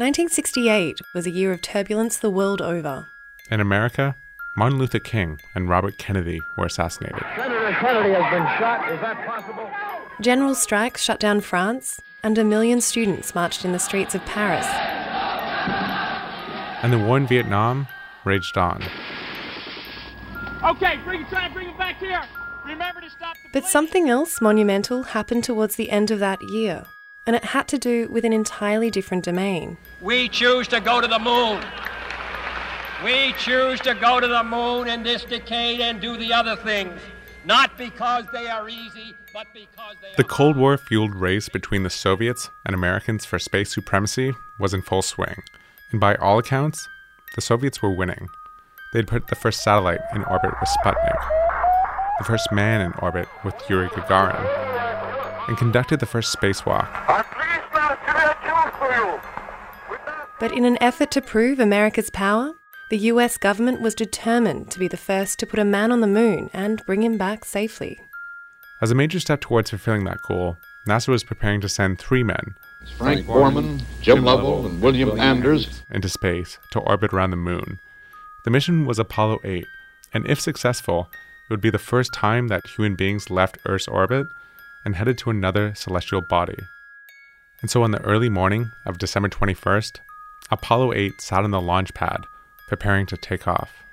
1968 was a year of turbulence the world over. In America, Martin Luther King and Robert Kennedy were assassinated. Senator Kennedy has been shot. Is that possible? General strikes shut down France, and a million students marched in the streets of Paris. And the war in Vietnam raged on. Okay, bring try and bring him back here. Remember to stop the But something else monumental happened towards the end of that year, and it had to do with an entirely different domain. We choose to go to the moon. We choose to go to the moon in this decade and do the other things. Not because they are easy, but because they The are. Cold War fueled race between the Soviets and Americans for space supremacy was in full swing. And by all accounts, the Soviets were winning. They'd put the first satellite in orbit with Sputnik, the first man in orbit with Yuri Gagarin, and conducted the first spacewalk. I'm pleased now to have for you. Without But in an effort to prove America's power, the US government was determined to be the first to put a man on the moon and bring him back safely. As a major step towards fulfilling that goal, NASA was preparing to send three men Frank Borman, Jim Lovell, and William Anders. into space to orbit around the moon. The mission was Apollo 8, and if successful, it would be the first time that human beings left Earth's orbit and headed to another celestial body. And so on the early morning of December 21st, Apollo 8 sat on the launch pad, preparing to take off.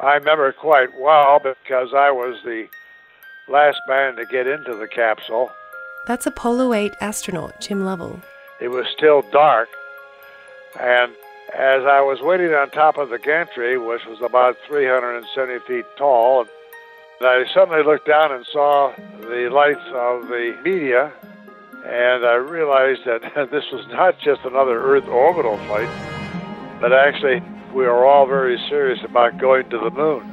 I remember quite well because I was the last man to get into the capsule. That's Apollo 8 astronaut Jim Lovell. It was still dark, and as I was waiting on top of the gantry, which was about 370 feet tall, I suddenly looked down and saw the lights of the media, and I realized that this was not just another Earth orbital flight, but actually we are all very serious about going to the moon.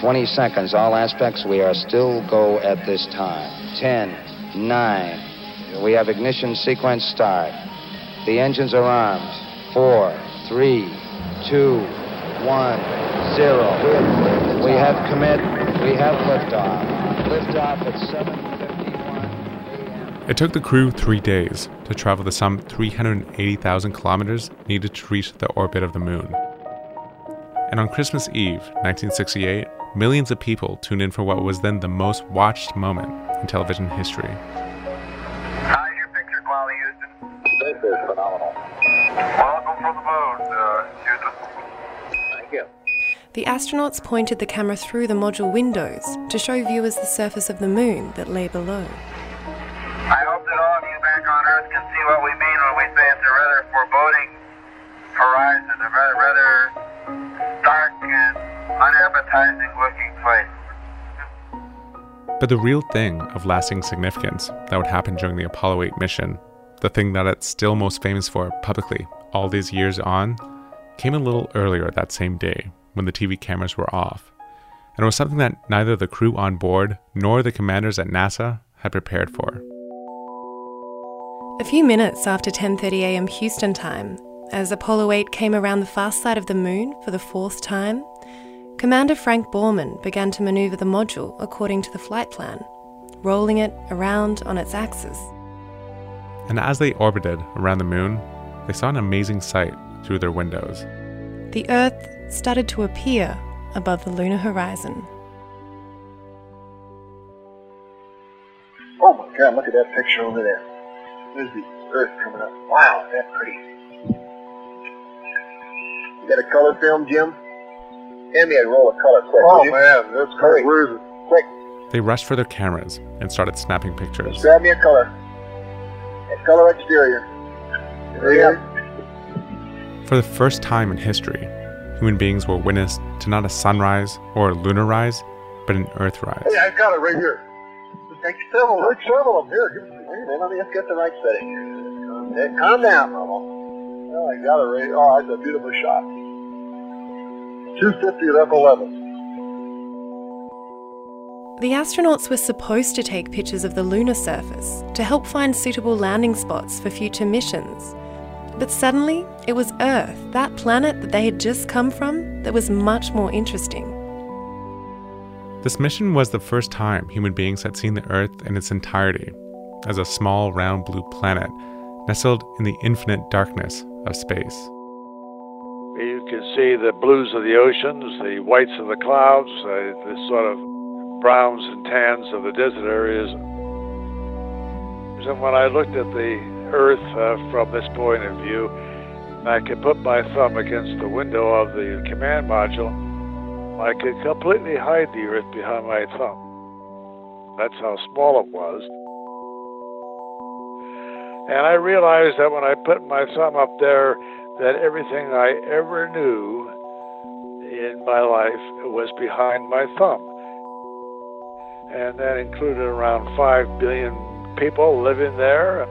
20 seconds, all aspects. We are still go at this time. 10, 9. We have ignition sequence start. The engines are armed. 4, 3, 2, 1, 0. We have commit. We have liftoff. Liftoff at 7.51 a.m. It took the crew three days to travel the some 380,000 kilometers needed to reach the orbit of the moon. And on Christmas Eve, 1968, millions of people tuned in for what was then the most watched moment in television history. how's your picture quality, Houston? This is phenomenal. Welcome from the moon, uh, Houston. Thank you. The astronauts pointed the camera through the module windows to show viewers the surface of the moon that lay below. I hope that all of you back on Earth can see what we mean when we say it's a rather foreboding horizon, a rather, rather dark and unappetizing looking place. But the real thing of lasting significance that would happen during the Apollo 8 mission, the thing that it's still most famous for publicly all these years on, came a little earlier that same day when the TV cameras were off. And it was something that neither the crew on board nor the commanders at NASA had prepared for. A few minutes after 10:30 a.m. Houston time, as Apollo 8 came around the far side of the moon for the fourth time, Commander Frank Borman began to maneuver the module according to the flight plan, rolling it around on its axis. And as they orbited around the moon, they saw an amazing sight through their windows. The Earth started to appear above the lunar horizon. Oh my God, look at that picture over there. There's the Earth coming up. Wow, that's pretty. You got a color film, Jim? Hand me a roll of color quick. Oh man, that's Hurry. great. Where is it? Quick, They rushed for their cameras and started snapping pictures. grab me a color. A color exterior. Hurry up. For the first time in history, human beings were witness to not a sunrise or a lunar rise, but an earth rise. Hey, I got it right here. Take several. Take several of them. Here, give me Wait a minute, let me just get the right setting. Calm down, calm down Mama. Oh, I got it right. Oh, that's a beautiful shot. 250 at F11. The astronauts were supposed to take pictures of the lunar surface to help find suitable landing spots for future missions. But suddenly, it was Earth, that planet that they had just come from, that was much more interesting. This mission was the first time human beings had seen the Earth in its entirety, as a small round blue planet nestled in the infinite darkness of space. You can see the blues of the oceans, the whites of the clouds, uh, the sort of browns and tans of the desert areas. And when I looked at the Earth uh, from this point of view, I could put my thumb against the window of the command module. I could completely hide the Earth behind my thumb. That's how small it was. And I realized that when I put my thumb up there, that everything I ever knew in my life was behind my thumb. And that included around 5 billion people living there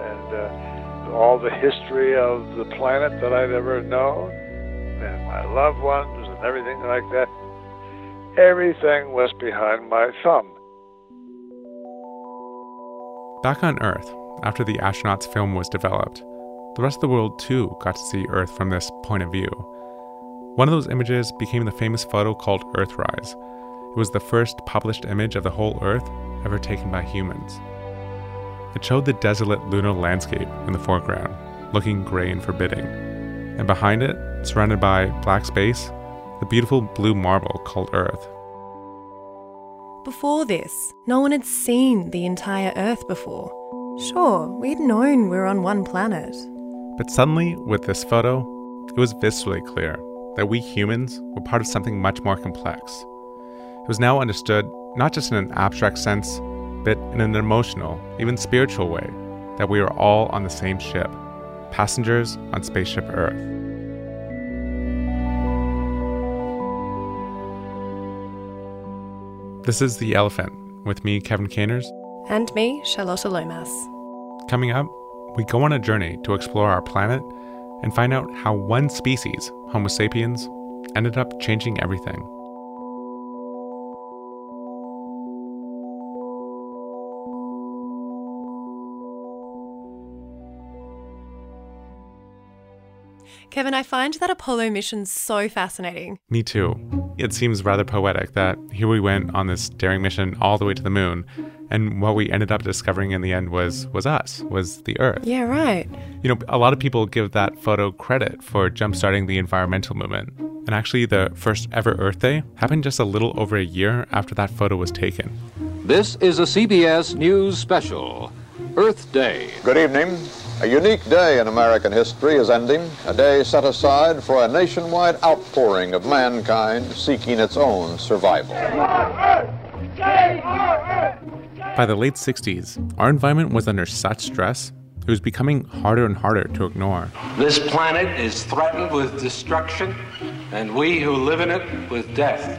and uh, all the history of the planet that I'd ever known and my loved ones and everything like that. Everything was behind my thumb. Back on Earth, after the astronauts' film was developed, the rest of the world too got to see Earth from this point of view. One of those images became the famous photo called Earthrise. It was the first published image of the whole Earth ever taken by humans. It showed the desolate lunar landscape in the foreground, looking gray and forbidding. And behind it, surrounded by black space, the beautiful blue marble called Earth. Before this, no one had seen the entire Earth before. Sure, we'd known we were on one planet, but suddenly, with this photo, it was viscerally clear that we humans were part of something much more complex. It was now understood not just in an abstract sense, but in an emotional, even spiritual way, that we are all on the same ship, passengers on Spaceship Earth. This is The Elephant with me, Kevin Caners. And me, Charlotta Lomas. Coming up, we go on a journey to explore our planet and find out how one species, Homo sapiens, ended up changing everything. Kevin, I find that Apollo mission so fascinating. Me too. It seems rather poetic that here we went on this daring mission all the way to the moon, and what we ended up discovering in the end was was us, was the Earth. Yeah, right. You know, a lot of people give that photo credit for jumpstarting the environmental movement. And actually, the first ever Earth Day happened just a little over a year after that photo was taken. This is a CBS News special, Earth Day. Good evening. A unique day in American history is ending, a day set aside for a nationwide outpouring of mankind seeking its own survival. By the late 60s, our environment was under such stress, it was becoming harder and harder to ignore. This planet is threatened with destruction, and we who live in it with death.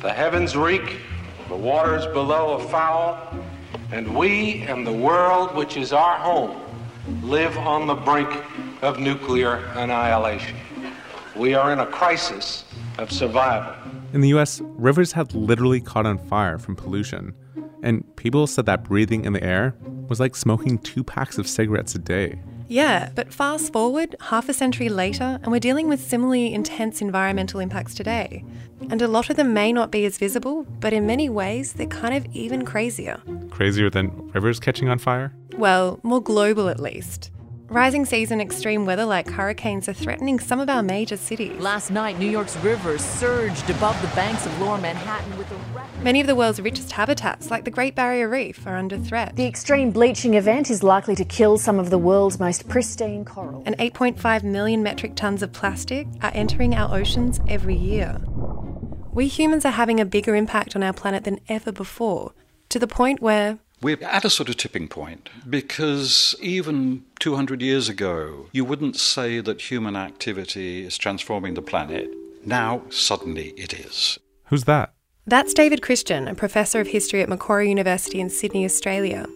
The heavens reek, the waters below are foul, and we and the world, which is our home, live on the brink of nuclear annihilation. We are in a crisis of survival. In the US, rivers had literally caught on fire from pollution, and people said that breathing in the air was like smoking two packs of cigarettes a day. Yeah, but fast forward half a century later, and we're dealing with similarly intense environmental impacts today. And a lot of them may not be as visible, but in many ways, they're kind of even crazier. Crazier than rivers catching on fire? Well, more global at least. Rising seas and extreme weather like hurricanes are threatening some of our major cities. Last night, New York's rivers surged above the banks of lower Manhattan with a record. Many of the world's richest habitats, like the Great Barrier Reef, are under threat. The extreme bleaching event is likely to kill some of the world's most pristine coral. And 8.5 million metric tons of plastic are entering our oceans every year. We humans are having a bigger impact on our planet than ever before, to the point where we're at a sort of tipping point because even 200 years ago, you wouldn't say that human activity is transforming the planet. Now, suddenly, it is. Who's that? That's David Christian, a professor of history at Macquarie University in Sydney, Australia.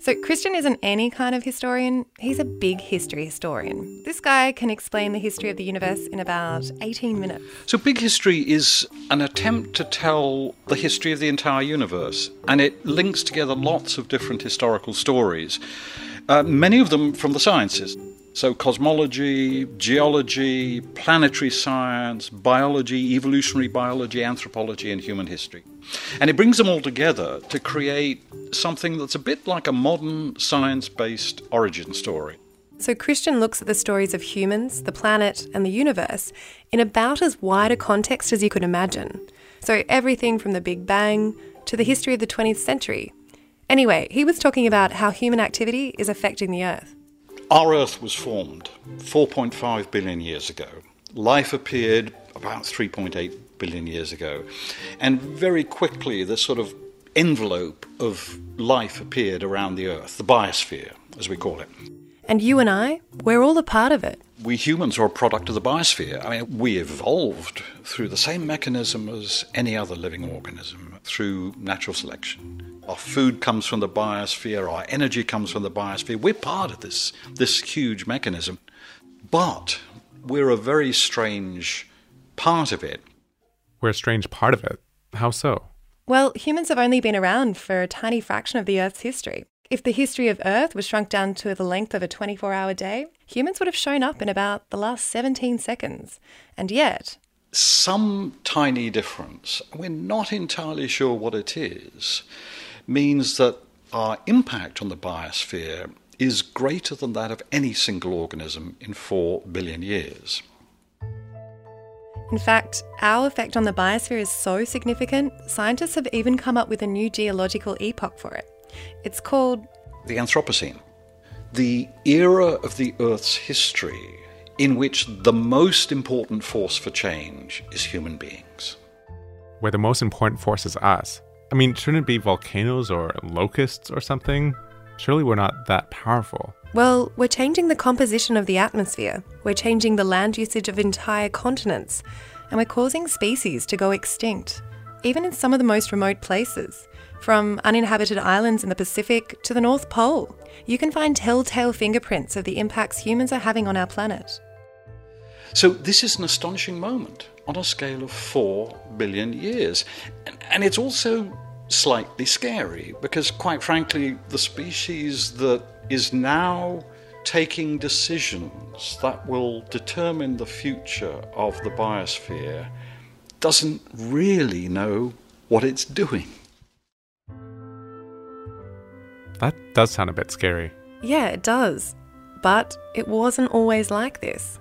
So, Christian isn't any kind of historian, he's a big history historian. This guy can explain the history of the universe in about 18 minutes. So, big history is an attempt to tell the history of the entire universe, and it links together lots of different historical stories, uh, many of them from the sciences. So, cosmology, geology, planetary science, biology, evolutionary biology, anthropology, and human history. And it brings them all together to create something that's a bit like a modern science based origin story. So Christian looks at the stories of humans, the planet, and the universe in about as wide a context as you could imagine. So everything from the Big Bang to the history of the 20th century. Anyway, he was talking about how human activity is affecting the Earth. Our Earth was formed 4.5 billion years ago. Life appeared about 3.8 billion years ago. And very quickly, the sort of envelope of life appeared around the Earth, the biosphere, as we call it. And you and I, we're all a part of it. We humans are a product of the biosphere. I mean, we evolved through the same mechanism as any other living organism, through natural selection. Our food comes from the biosphere, our energy comes from the biosphere. We're part of this, this huge mechanism. But we're a very strange part of it. We're a strange part of it. How so? Well, humans have only been around for a tiny fraction of the Earth's history. If the history of Earth was shrunk down to the length of a 24 hour day, humans would have shown up in about the last 17 seconds. And yet, some tiny difference, we're not entirely sure what it is, means that our impact on the biosphere is greater than that of any single organism in 4 billion years. In fact, our effect on the biosphere is so significant, scientists have even come up with a new geological epoch for it. It's called the Anthropocene, the era of the Earth's history in which the most important force for change is human beings. Where the most important force is us. I mean, shouldn't it be volcanoes or locusts or something? Surely we're not that powerful. Well, we're changing the composition of the atmosphere, we're changing the land usage of entire continents, and we're causing species to go extinct, even in some of the most remote places. From uninhabited islands in the Pacific to the North Pole, you can find telltale fingerprints of the impacts humans are having on our planet. So, this is an astonishing moment on a scale of 4 billion years. And it's also slightly scary because, quite frankly, the species that is now taking decisions that will determine the future of the biosphere doesn't really know what it's doing. That does sound a bit scary. Yeah, it does. But it wasn't always like this.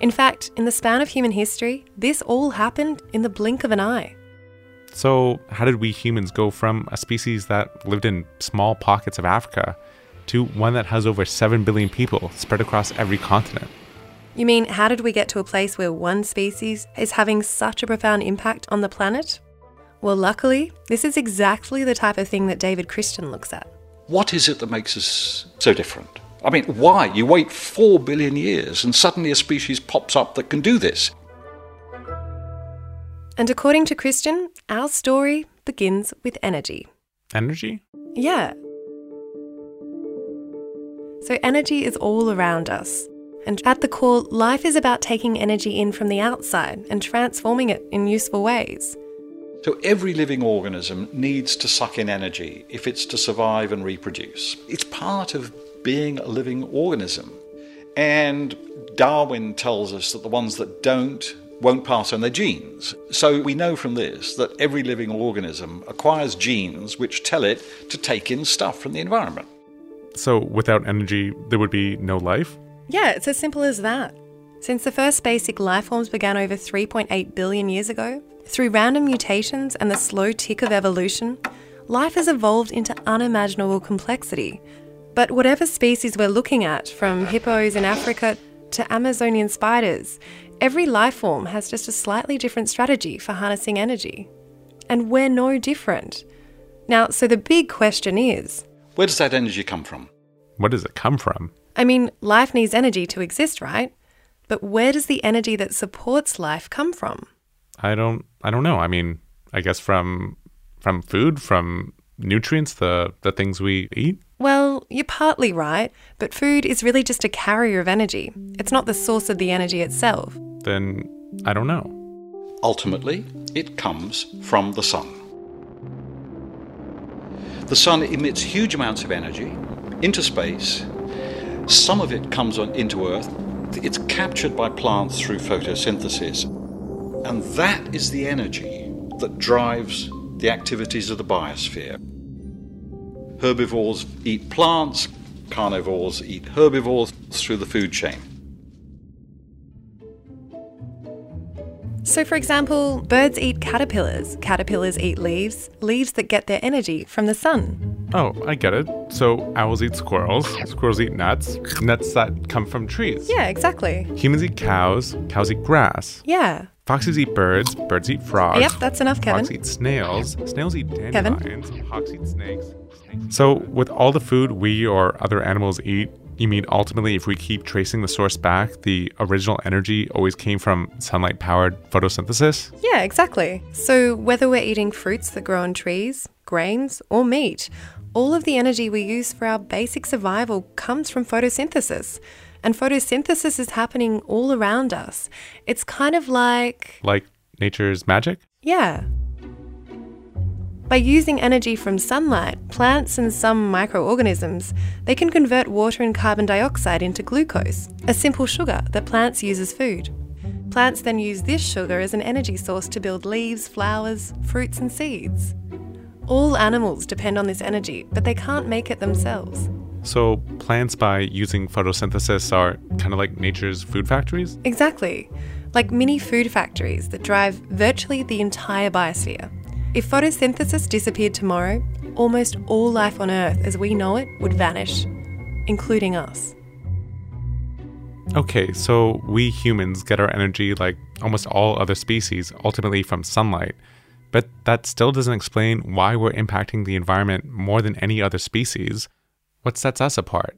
In fact, in the span of human history, this all happened in the blink of an eye. So, how did we humans go from a species that lived in small pockets of Africa to one that has over 7 billion people spread across every continent? You mean, how did we get to a place where one species is having such a profound impact on the planet? Well, luckily, this is exactly the type of thing that David Christian looks at. What is it that makes us so different? I mean, why? You wait four billion years and suddenly a species pops up that can do this. And according to Christian, our story begins with energy. Energy? Yeah. So, energy is all around us. And at the core, life is about taking energy in from the outside and transforming it in useful ways. So every living organism needs to suck in energy if it's to survive and reproduce. It's part of being a living organism. And Darwin tells us that the ones that don't won't pass on their genes. So we know from this that every living organism acquires genes which tell it to take in stuff from the environment. So without energy, there would be no life? Yeah, it's as simple as that. Since the first basic life forms began over 3.8 billion years ago, through random mutations and the slow tick of evolution, life has evolved into unimaginable complexity. But whatever species we're looking at, from hippos in Africa to Amazonian spiders, every life form has just a slightly different strategy for harnessing energy. And we're no different. Now, so the big question is where does that energy come from? Where does it come from? I mean, life needs energy to exist, right? But where does the energy that supports life come from? I don't I don't know. I mean, I guess from from food, from nutrients, the the things we eat. Well, you're partly right, but food is really just a carrier of energy. It's not the source of the energy itself. Then I don't know. Ultimately, it comes from the sun. The sun emits huge amounts of energy into space. Some of it comes on, into Earth. It's captured by plants through photosynthesis. And that is the energy that drives the activities of the biosphere. Herbivores eat plants, carnivores eat herbivores. through the food chain. So, for example, birds eat caterpillars, caterpillars eat leaves, leaves that get their energy from the sun. Oh, I get it. So owls eat squirrels, squirrels eat nuts, nuts that come from trees. Yeah, exactly. Humans eat cows, cows eat grass. Yeah. Foxes eat birds, birds eat frogs. Yep, that's enough, Kevin. Frogs eat snails, snails eat Kevin? dandelions, hawks eat snakes. So, with all the food we or other animals eat, you mean ultimately, if we keep tracing the source back, the original energy always came from sunlight powered photosynthesis? Yeah, exactly. So, whether we're eating fruits that grow on trees, grains, or meat, all of the energy we use for our basic survival comes from photosynthesis. And photosynthesis is happening all around us. It's kind of like. Like nature's magic? Yeah. By using energy from sunlight, plants and some microorganisms, they can convert water and carbon dioxide into glucose, a simple sugar that plants use as food. Plants then use this sugar as an energy source to build leaves, flowers, fruits, and seeds. All animals depend on this energy, but they can't make it themselves. So, plants, by using photosynthesis, are kind of like nature's food factories? Exactly. Like mini food factories that drive virtually the entire biosphere. If photosynthesis disappeared tomorrow, almost all life on Earth as we know it would vanish, including us. Okay, so we humans get our energy, like almost all other species, ultimately from sunlight. But that still doesn't explain why we're impacting the environment more than any other species. What sets us apart?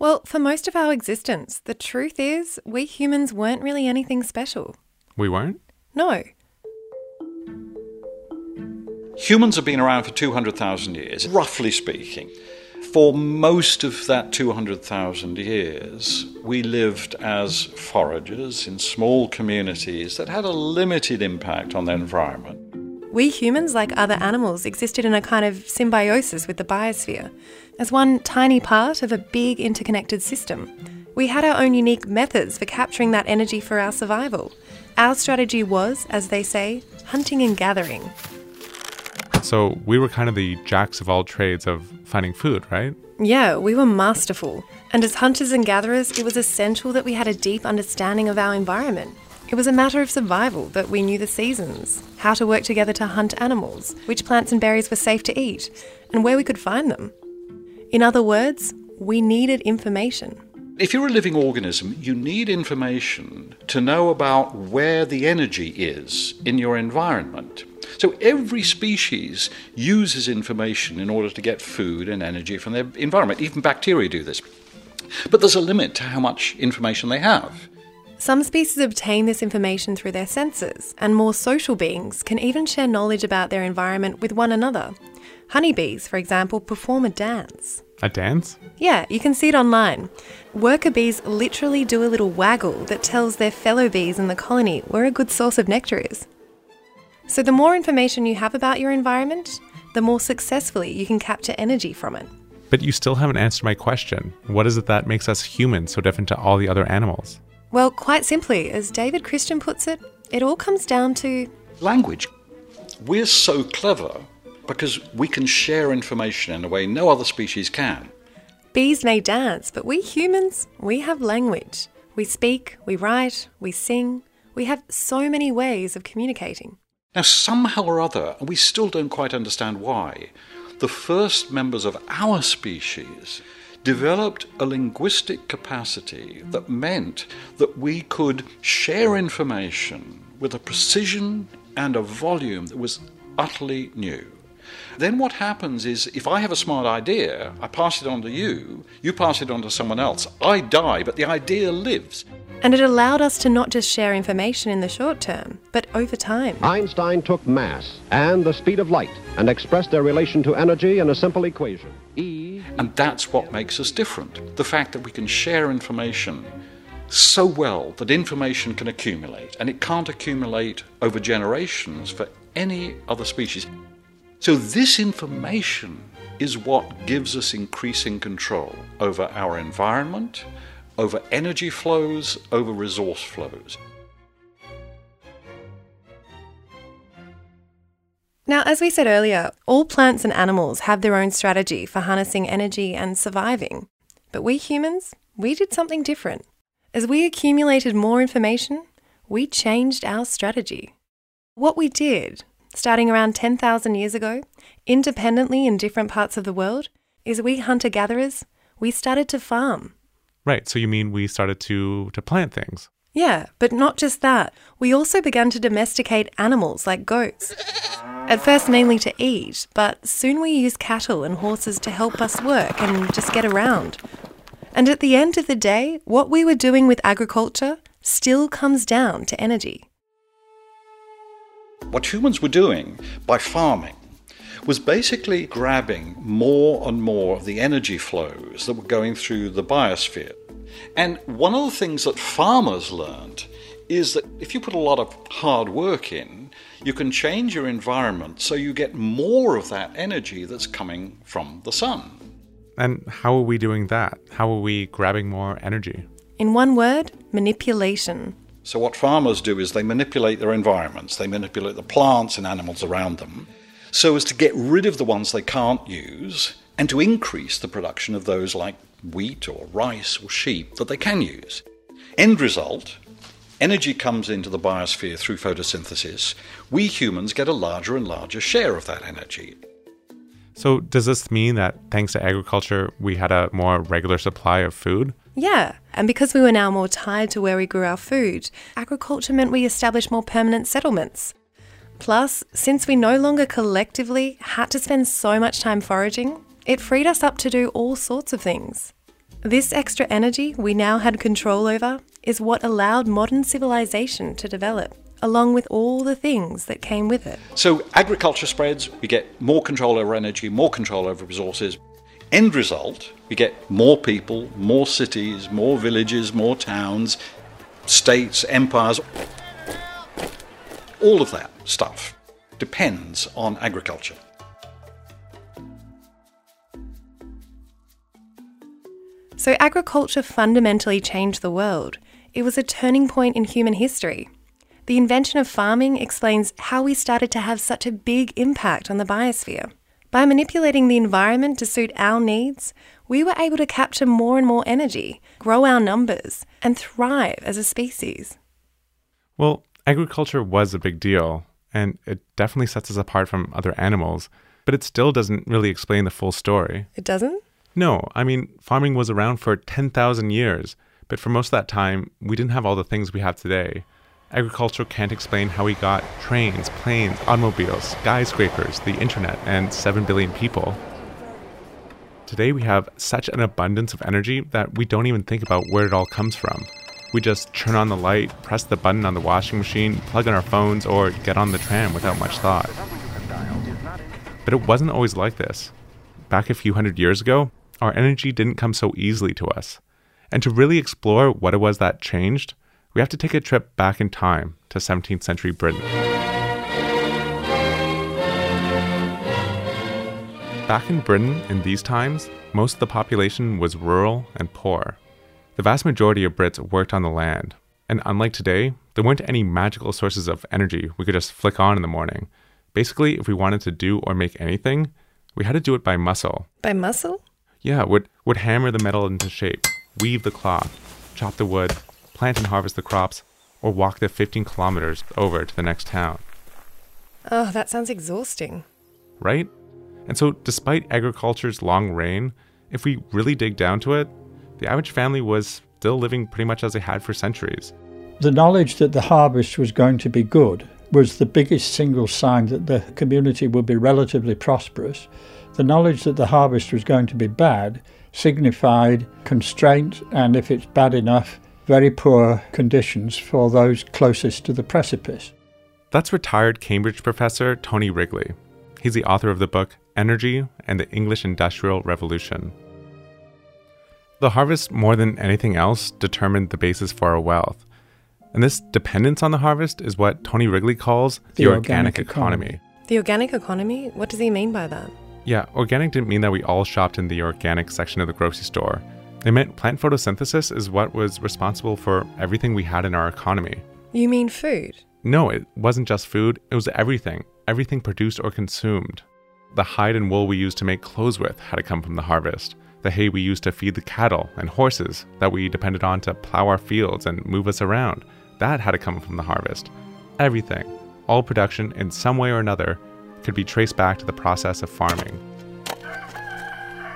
Well, for most of our existence, the truth is we humans weren't really anything special. We weren't? No. Humans have been around for 200,000 years, roughly speaking. For most of that 200,000 years, we lived as foragers in small communities that had a limited impact on the environment. We humans, like other animals, existed in a kind of symbiosis with the biosphere, as one tiny part of a big interconnected system. We had our own unique methods for capturing that energy for our survival. Our strategy was, as they say, hunting and gathering. So we were kind of the jacks of all trades of finding food, right? Yeah, we were masterful. And as hunters and gatherers, it was essential that we had a deep understanding of our environment. It was a matter of survival that we knew the seasons, how to work together to hunt animals, which plants and berries were safe to eat, and where we could find them. In other words, we needed information. If you're a living organism, you need information to know about where the energy is in your environment. So every species uses information in order to get food and energy from their environment. Even bacteria do this. But there's a limit to how much information they have. Some species obtain this information through their senses, and more social beings can even share knowledge about their environment with one another. Honeybees, for example, perform a dance. A dance? Yeah, you can see it online. Worker bees literally do a little waggle that tells their fellow bees in the colony where a good source of nectar is. So, the more information you have about your environment, the more successfully you can capture energy from it. But you still haven't answered my question. What is it that makes us humans so different to all the other animals? Well, quite simply, as David Christian puts it, it all comes down to language. We're so clever because we can share information in a way no other species can. Bees may dance, but we humans, we have language. We speak, we write, we sing. We have so many ways of communicating. Now, somehow or other, and we still don't quite understand why, the first members of our species developed a linguistic capacity that meant that we could share information with a precision and a volume that was utterly new. Then what happens is if I have a smart idea, I pass it on to you, you pass it on to someone else. I die, but the idea lives. And it allowed us to not just share information in the short term, but over time. Einstein took mass and the speed of light and expressed their relation to energy in a simple equation. E. And that's what makes us different. The fact that we can share information so well that information can accumulate, and it can't accumulate over generations for any other species. So, this information is what gives us increasing control over our environment, over energy flows, over resource flows. Now, as we said earlier, all plants and animals have their own strategy for harnessing energy and surviving. But we humans, we did something different. As we accumulated more information, we changed our strategy. What we did, starting around 10,000 years ago, independently in different parts of the world, is we hunter gatherers, we started to farm. Right. So you mean we started to to plant things? Yeah, but not just that. We also began to domesticate animals like goats. At first, mainly to eat, but soon we used cattle and horses to help us work and just get around. And at the end of the day, what we were doing with agriculture still comes down to energy. What humans were doing by farming was basically grabbing more and more of the energy flows that were going through the biosphere. And one of the things that farmers learned is that if you put a lot of hard work in, you can change your environment so you get more of that energy that's coming from the sun. And how are we doing that? How are we grabbing more energy? In one word, manipulation. So, what farmers do is they manipulate their environments, they manipulate the plants and animals around them so as to get rid of the ones they can't use and to increase the production of those like wheat or rice or sheep that they can use. End result energy comes into the biosphere through photosynthesis. We humans get a larger and larger share of that energy. So, does this mean that thanks to agriculture, we had a more regular supply of food? Yeah, and because we were now more tied to where we grew our food, agriculture meant we established more permanent settlements. Plus, since we no longer collectively had to spend so much time foraging, it freed us up to do all sorts of things. This extra energy we now had control over is what allowed modern civilization to develop, along with all the things that came with it. So, agriculture spreads, we get more control over energy, more control over resources. End result, we get more people, more cities, more villages, more towns, states, empires. All of that stuff depends on agriculture. So, agriculture fundamentally changed the world. It was a turning point in human history. The invention of farming explains how we started to have such a big impact on the biosphere. By manipulating the environment to suit our needs, we were able to capture more and more energy, grow our numbers, and thrive as a species. Well, agriculture was a big deal, and it definitely sets us apart from other animals, but it still doesn't really explain the full story. It doesn't? No, I mean, farming was around for 10,000 years, but for most of that time, we didn't have all the things we have today. Agriculture can't explain how we got trains, planes, automobiles, skyscrapers, the internet, and 7 billion people. Today, we have such an abundance of energy that we don't even think about where it all comes from. We just turn on the light, press the button on the washing machine, plug in our phones, or get on the tram without much thought. But it wasn't always like this. Back a few hundred years ago, our energy didn't come so easily to us. And to really explore what it was that changed, we have to take a trip back in time to 17th century Britain. Back in Britain in these times, most of the population was rural and poor. The vast majority of Brits worked on the land, and unlike today, there weren't any magical sources of energy we could just flick on in the morning. Basically, if we wanted to do or make anything, we had to do it by muscle. By muscle? Yeah, would would hammer the metal into shape, weave the cloth, chop the wood, plant and harvest the crops, or walk the 15 kilometers over to the next town. Oh, that sounds exhausting. Right? And so, despite agriculture's long reign, if we really dig down to it, the average family was still living pretty much as they had for centuries. The knowledge that the harvest was going to be good was the biggest single sign that the community would be relatively prosperous. The knowledge that the harvest was going to be bad signified constraint and, if it's bad enough, very poor conditions for those closest to the precipice. That's retired Cambridge professor Tony Wrigley. He's the author of the book Energy and the English Industrial Revolution. The harvest, more than anything else, determined the basis for our wealth. And this dependence on the harvest is what Tony Wrigley calls the, The organic, organic economy. economy. The organic economy? What does he mean by that? Yeah, organic didn't mean that we all shopped in the organic section of the grocery store. It meant plant photosynthesis is what was responsible for everything we had in our economy. You mean food? No, it wasn't just food, it was everything. Everything produced or consumed. The hide and wool we used to make clothes with had to come from the harvest. the hay we used to feed the cattle and horses that we depended on to plow our fields and move us around, that had to come from the harvest. Everything, all production in some way or another, could be traced back to the process of farming.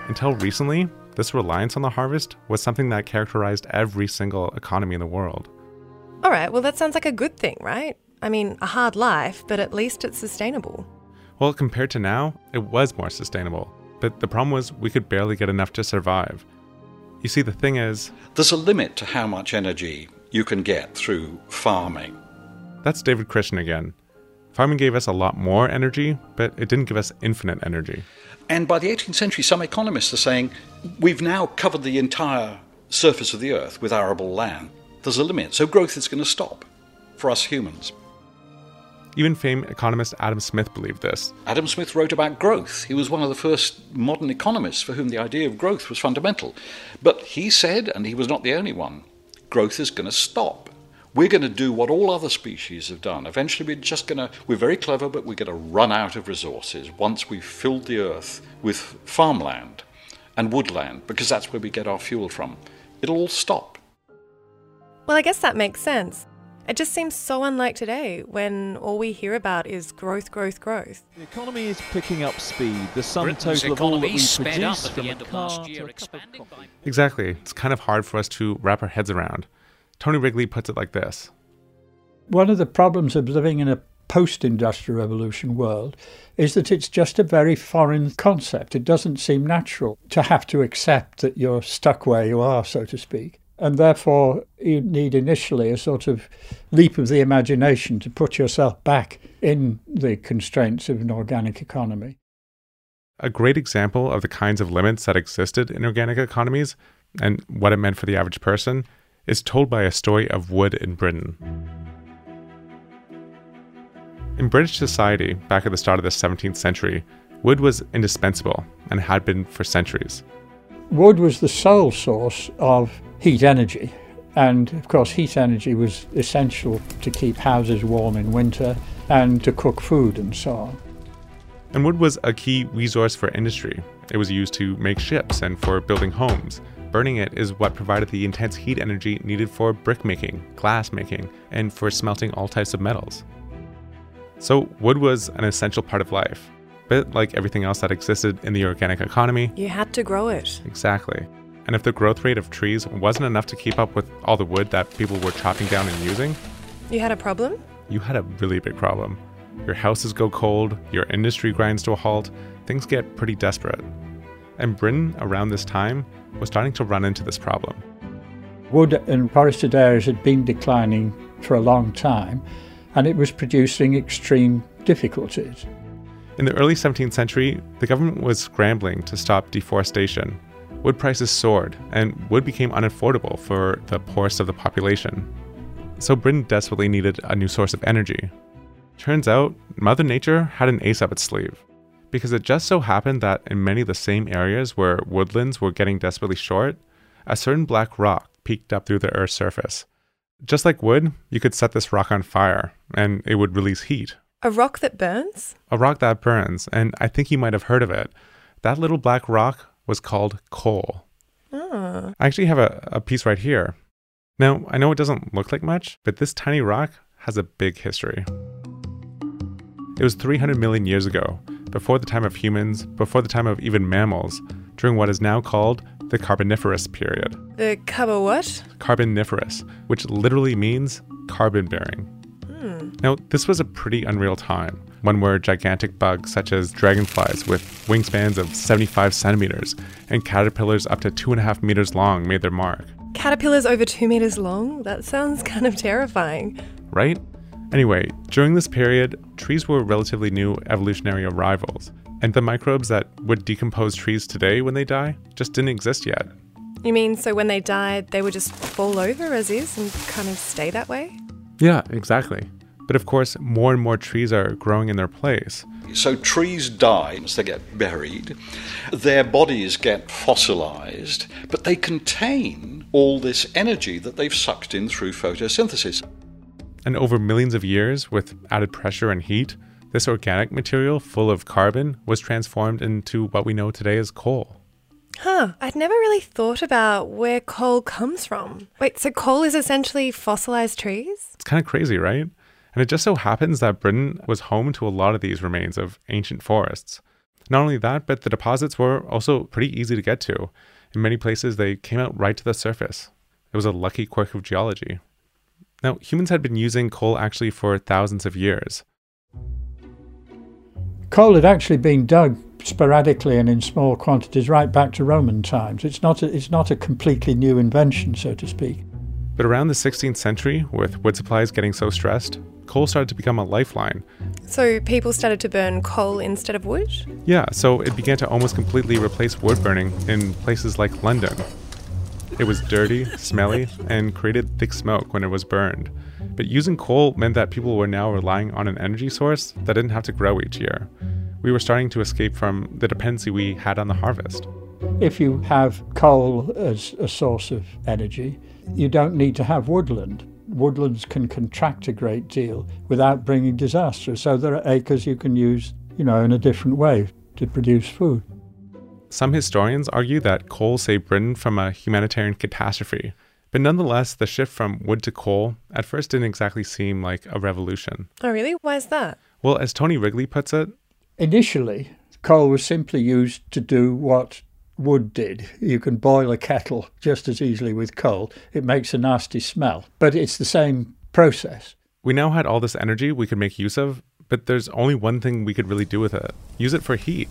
Until recently, this reliance on the harvest was something that characterized every single economy in the world. All right, well, that sounds like a good thing, right? I mean, a hard life, but at least it's sustainable. Well, compared to now, it was more sustainable. But the problem was we could barely get enough to survive. You see, the thing is, there's a limit to how much energy you can get through farming. That's David Christian again. Farming gave us a lot more energy, but it didn't give us infinite energy. And by the 18th century, some economists are saying we've now covered the entire surface of the earth with arable land. There's a limit, so growth is going to stop for us humans. Even famed economist Adam Smith believed this. Adam Smith wrote about growth. He was one of the first modern economists for whom the idea of growth was fundamental. But he said, and he was not the only one, growth is going to stop. We're going to do what all other species have done. Eventually, we're just going to, we're very clever, but we're going to run out of resources once we've filled the earth with farmland and woodland, because that's where we get our fuel from. It'll all stop. Well, I guess that makes sense. It just seems so unlike today when all we hear about is growth, growth, growth. The economy is picking up speed. The sum Britain's total of all that we sped up produce at the from end a of last car year, to a expanding by Exactly. It's kind of hard for us to wrap our heads around. Tony Wrigley puts it like this One of the problems of living in a post industrial revolution world is that it's just a very foreign concept. It doesn't seem natural to have to accept that you're stuck where you are, so to speak. And therefore, you need initially a sort of leap of the imagination to put yourself back in the constraints of an organic economy. A great example of the kinds of limits that existed in organic economies and what it meant for the average person is told by a story of wood in Britain. In British society, back at the start of the 17th century, wood was indispensable and had been for centuries. Wood was the sole source of heat energy. And of course, heat energy was essential to keep houses warm in winter and to cook food and so on. And wood was a key resource for industry. It was used to make ships and for building homes. Burning it is what provided the intense heat energy needed for brick making, glass making, and for smelting all types of metals. So, wood was an essential part of life. But like everything else that existed in the organic economy, You had to grow it. exactly. And if the growth rate of trees wasn't enough to keep up with all the wood that people were chopping down and using, You had a problem? you had a really big problem. Your houses go cold, your industry grinds to a halt, things get pretty desperate. And Britain, around this time, was starting to run into this problem. Wood in forested areas had been declining for a long time, and it was producing extreme difficulties. In the early 17th century, the government was scrambling to stop deforestation. Wood prices soared, and wood became unaffordable for the poorest of the population. So Britain desperately needed a new source of energy. Turns out, Mother Nature had an ace up its sleeve. Because it just so happened that in many of the same areas where woodlands were getting desperately short, a certain black rock peeked up through the Earth's surface. Just like wood, you could set this rock on fire, and it would release heat. A rock that burns? A rock that burns, and I think you might have heard of it. That little black rock was called coal. Oh. I actually have a, a piece right here. Now, I know it doesn't look like much, but this tiny rock has a big history. It was 300 million years ago, before the time of humans, before the time of even mammals, during what is now called the Carboniferous period. The cover what? Carboniferous, which literally means carbon bearing. Hmm. Now, this was a pretty unreal time, one where gigantic bugs such as dragonflies with wingspans of 75 centimeters and caterpillars up to two and a half meters long made their mark, Caterpillars over two meters long? That sounds kind of terrifying. right? Anyway, during this period, trees were relatively new evolutionary arrivals, and the microbes that would decompose trees today when they die just didn't exist yet. You mean so when they died, they would just fall over as is and kind of stay that way? Yeah, exactly. But of course, more and more trees are growing in their place. So trees die, they get buried, their bodies get fossilized, but they contain all this energy that they've sucked in through photosynthesis. And over millions of years, with added pressure and heat, this organic material full of carbon was transformed into what we know today as coal. Huh, I'd never really thought about where coal comes from. Wait, so coal is essentially fossilized trees? It's kind of crazy, right? And it just so happens that Britain was home to a lot of these remains of ancient forests. Not only that, but the deposits were also pretty easy to get to. In many places, they came out right to the surface. It was a lucky quirk of geology. Now, humans had been using coal actually for thousands of years. Coal had actually been dug sporadically and in small quantities right back to Roman times. It's not a, it's not a completely new invention, so to speak. But around the 16th century, with wood supplies getting so stressed, coal started to become a lifeline. So people started to burn coal instead of wood? Yeah, so it began to almost completely replace wood burning in places like London. It was dirty, smelly, and created thick smoke when it was burned. But using coal meant that people were now relying on an energy source that didn't have to grow each year. We were starting to escape from the dependency we had on the harvest. If you have coal as a source of energy, you don't need to have woodland. Woodlands can contract a great deal without bringing disaster. So there are acres you can use, you know, in a different way to produce food. Some historians argue that coal saved Britain from a humanitarian catastrophe. But nonetheless, the shift from wood to coal at first didn't exactly seem like a revolution. Oh, really? Why is that? Well, as Tony Wrigley puts it, initially, coal was simply used to do what wood did. You can boil a kettle just as easily with coal. It makes a nasty smell, but it's the same process. We now had all this energy we could make use of, but there's only one thing we could really do with it use it for heat.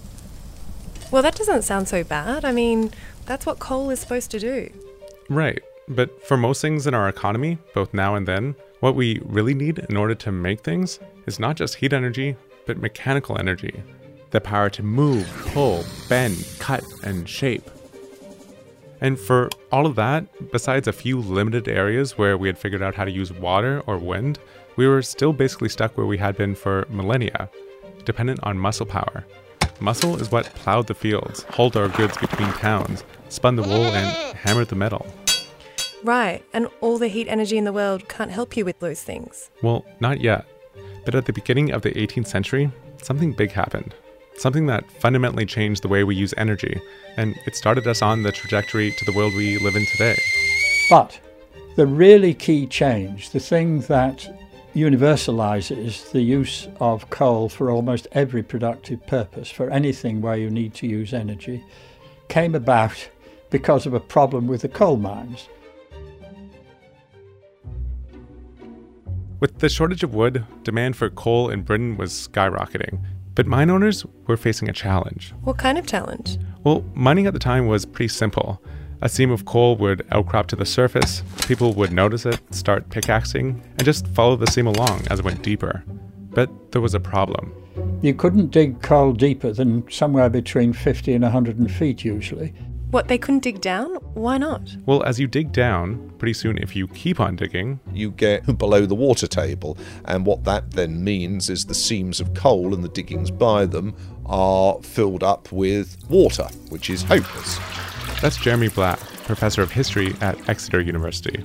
Well, that doesn't sound so bad. I mean, that's what coal is supposed to do. Right. But for most things in our economy, both now and then, what we really need in order to make things is not just heat energy, but mechanical energy the power to move, pull, bend, cut, and shape. And for all of that, besides a few limited areas where we had figured out how to use water or wind, we were still basically stuck where we had been for millennia, dependent on muscle power. Muscle is what plowed the fields, hauled our goods between towns, spun the wool, and hammered the metal. Right, and all the heat energy in the world can't help you with those things. Well, not yet. But at the beginning of the 18th century, something big happened something that fundamentally changed the way we use energy, and it started us on the trajectory to the world we live in today. But the really key change, the thing that universalizes the use of coal for almost every productive purpose, for anything where you need to use energy, came about because of a problem with the coal mines. With the shortage of wood, demand for coal in Britain was skyrocketing, but mine owners were facing a challenge. What kind of challenge? Well, mining at the time was pretty simple. A seam of coal would outcrop to the surface, people would notice it, start pickaxing, and just follow the seam along as it went deeper. But there was a problem. You couldn't dig coal deeper than somewhere between 50 and 100 feet usually. What, they couldn't dig down? Why not? Well, as you dig down, pretty soon, if you keep on digging, you get below the water table. And what that then means is the seams of coal and the diggings by them are filled up with water, which is hopeless. That's Jeremy Black, professor of history at Exeter University.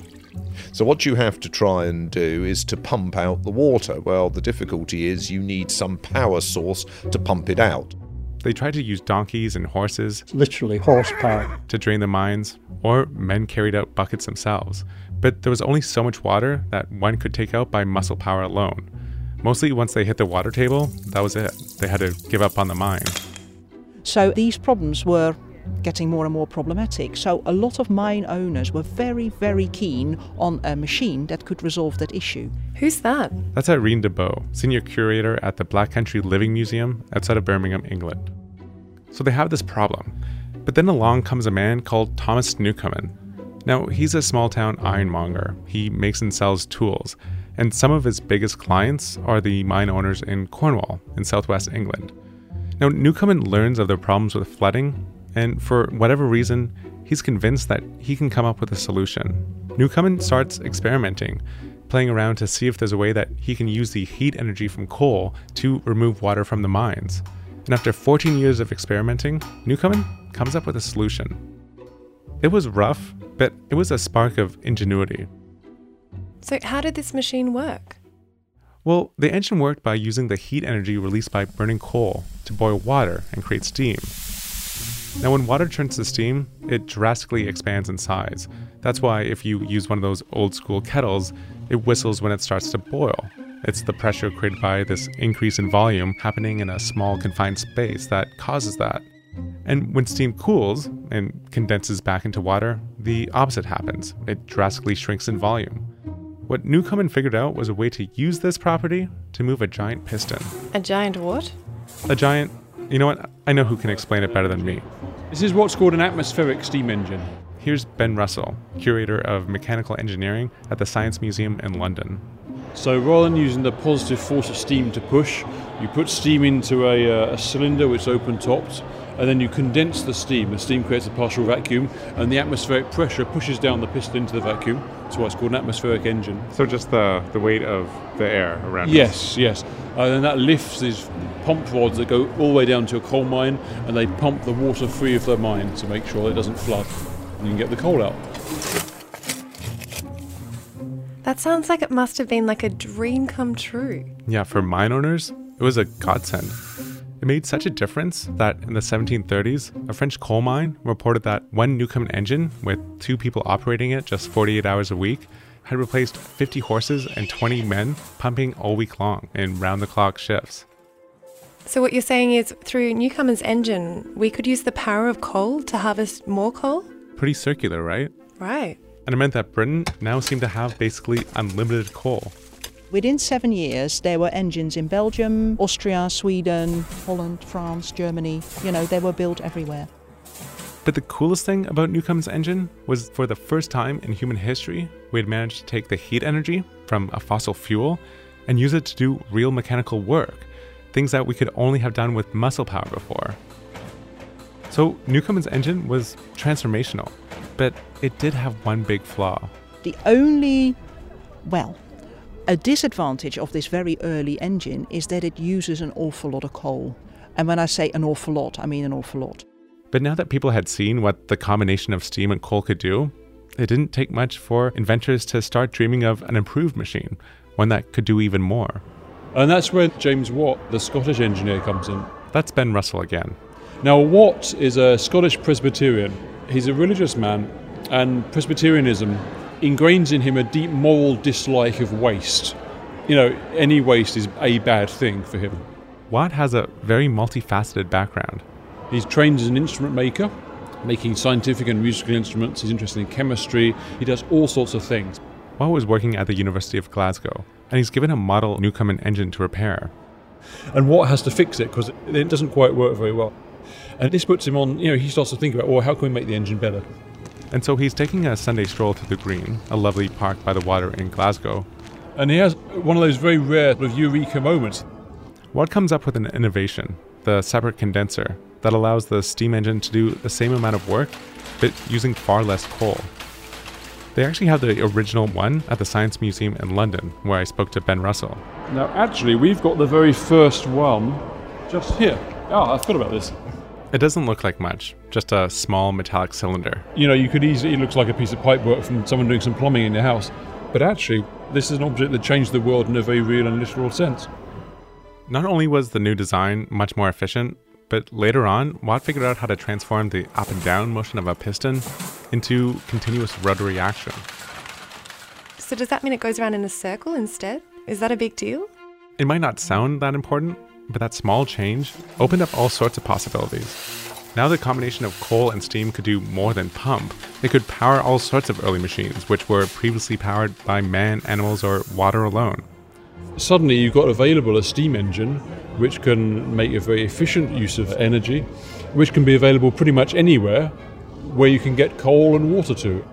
So, what you have to try and do is to pump out the water. Well, the difficulty is you need some power source to pump it out. They tried to use donkeys and horses, literally horsepower, to drain the mines, or men carried out buckets themselves. But there was only so much water that one could take out by muscle power alone. Mostly once they hit the water table, that was it. They had to give up on the mine. So these problems were getting more and more problematic. So a lot of mine owners were very, very keen on a machine that could resolve that issue. Who's that? That's Irene DeBow, senior curator at the Black Country Living Museum outside of Birmingham, England. So they have this problem. But then along comes a man called Thomas Newcomen. Now, he's a small town ironmonger. He makes and sells tools, and some of his biggest clients are the mine owners in Cornwall, in southwest England. Now, Newcomen learns of their problems with flooding and for whatever reason, he's convinced that he can come up with a solution. Newcomen starts experimenting, playing around to see if there's a way that he can use the heat energy from coal to remove water from the mines. And after 14 years of experimenting, Newcomen comes up with a solution. It was rough, but it was a spark of ingenuity. So, how did this machine work? Well, the engine worked by using the heat energy released by burning coal to boil water and create steam. Now, when water turns to steam, it drastically expands in size. That's why if you use one of those old school kettles, it whistles when it starts to boil. It's the pressure created by this increase in volume happening in a small confined space that causes that. And when steam cools and condenses back into water, the opposite happens. It drastically shrinks in volume. What Newcomen figured out was a way to use this property to move a giant piston. A giant what? A giant, you know what? I know who can explain it better than me. This is what's called an atmospheric steam engine. Here's Ben Russell, curator of mechanical engineering at the Science Museum in London. So rather than using the positive force of steam to push, you put steam into a, uh, a cylinder which is open topped, and then you condense the steam. The steam creates a partial vacuum, and the atmospheric pressure pushes down the piston into the vacuum. That's why it's called an atmospheric engine. So just the, the weight of the air around Yes, yes. And then that lifts these pump rods that go all the way down to a coal mine, and they pump the water free of the mine to make sure it doesn't flood, and you can get the coal out. That sounds like it must have been like a dream come true. Yeah, for mine owners, it was a godsend. It made such a difference that in the 1730s, a French coal mine reported that one Newcomen engine, with two people operating it just 48 hours a week, had replaced 50 horses and 20 men pumping all week long in round the clock shifts. So, what you're saying is through Newcomen's engine, we could use the power of coal to harvest more coal? Pretty circular, right? Right. And it meant that Britain now seemed to have basically unlimited coal. Within seven years, there were engines in Belgium, Austria, Sweden, Holland, France, Germany. You know, they were built everywhere. But the coolest thing about Newcomen's engine was for the first time in human history, we had managed to take the heat energy from a fossil fuel and use it to do real mechanical work, things that we could only have done with muscle power before. So Newcomen's engine was transformational, but it did have one big flaw. The only, well, a disadvantage of this very early engine is that it uses an awful lot of coal. And when I say an awful lot, I mean an awful lot. But now that people had seen what the combination of steam and coal could do, it didn't take much for inventors to start dreaming of an improved machine, one that could do even more. And that's where James Watt, the Scottish engineer, comes in. That's Ben Russell again. Now, Watt is a Scottish Presbyterian. He's a religious man, and Presbyterianism ingrains in him a deep moral dislike of waste. You know, any waste is a bad thing for him. Watt has a very multifaceted background. He's trained as an instrument maker, making scientific and musical instruments. He's interested in chemistry. He does all sorts of things. Watt was working at the University of Glasgow, and he's given a model Newcomen engine to repair. And Watt has to fix it because it doesn't quite work very well. And this puts him on, you know, he starts to think about, well, how can we make the engine better? And so he's taking a Sunday stroll through the Green, a lovely park by the water in Glasgow. And he has one of those very rare sort of eureka moments. Watt comes up with an innovation, the separate condenser, that allows the steam engine to do the same amount of work, but using far less coal. They actually have the original one at the Science Museum in London, where I spoke to Ben Russell. Now, actually, we've got the very first one just here. Ah, oh, I forgot about this. It doesn't look like much, just a small metallic cylinder. You know, you could easily, it looks like a piece of pipework from someone doing some plumbing in your house. But actually, this is an object that changed the world in a very real and literal sense. Not only was the new design much more efficient, but later on, Watt figured out how to transform the up and down motion of a piston into continuous rotary action. So, does that mean it goes around in a circle instead? Is that a big deal? It might not sound that important, but that small change opened up all sorts of possibilities. Now the combination of coal and steam could do more than pump. It could power all sorts of early machines, which were previously powered by man, animals, or water alone. Suddenly, you've got available a steam engine which can make a very efficient use of energy, which can be available pretty much anywhere where you can get coal and water to.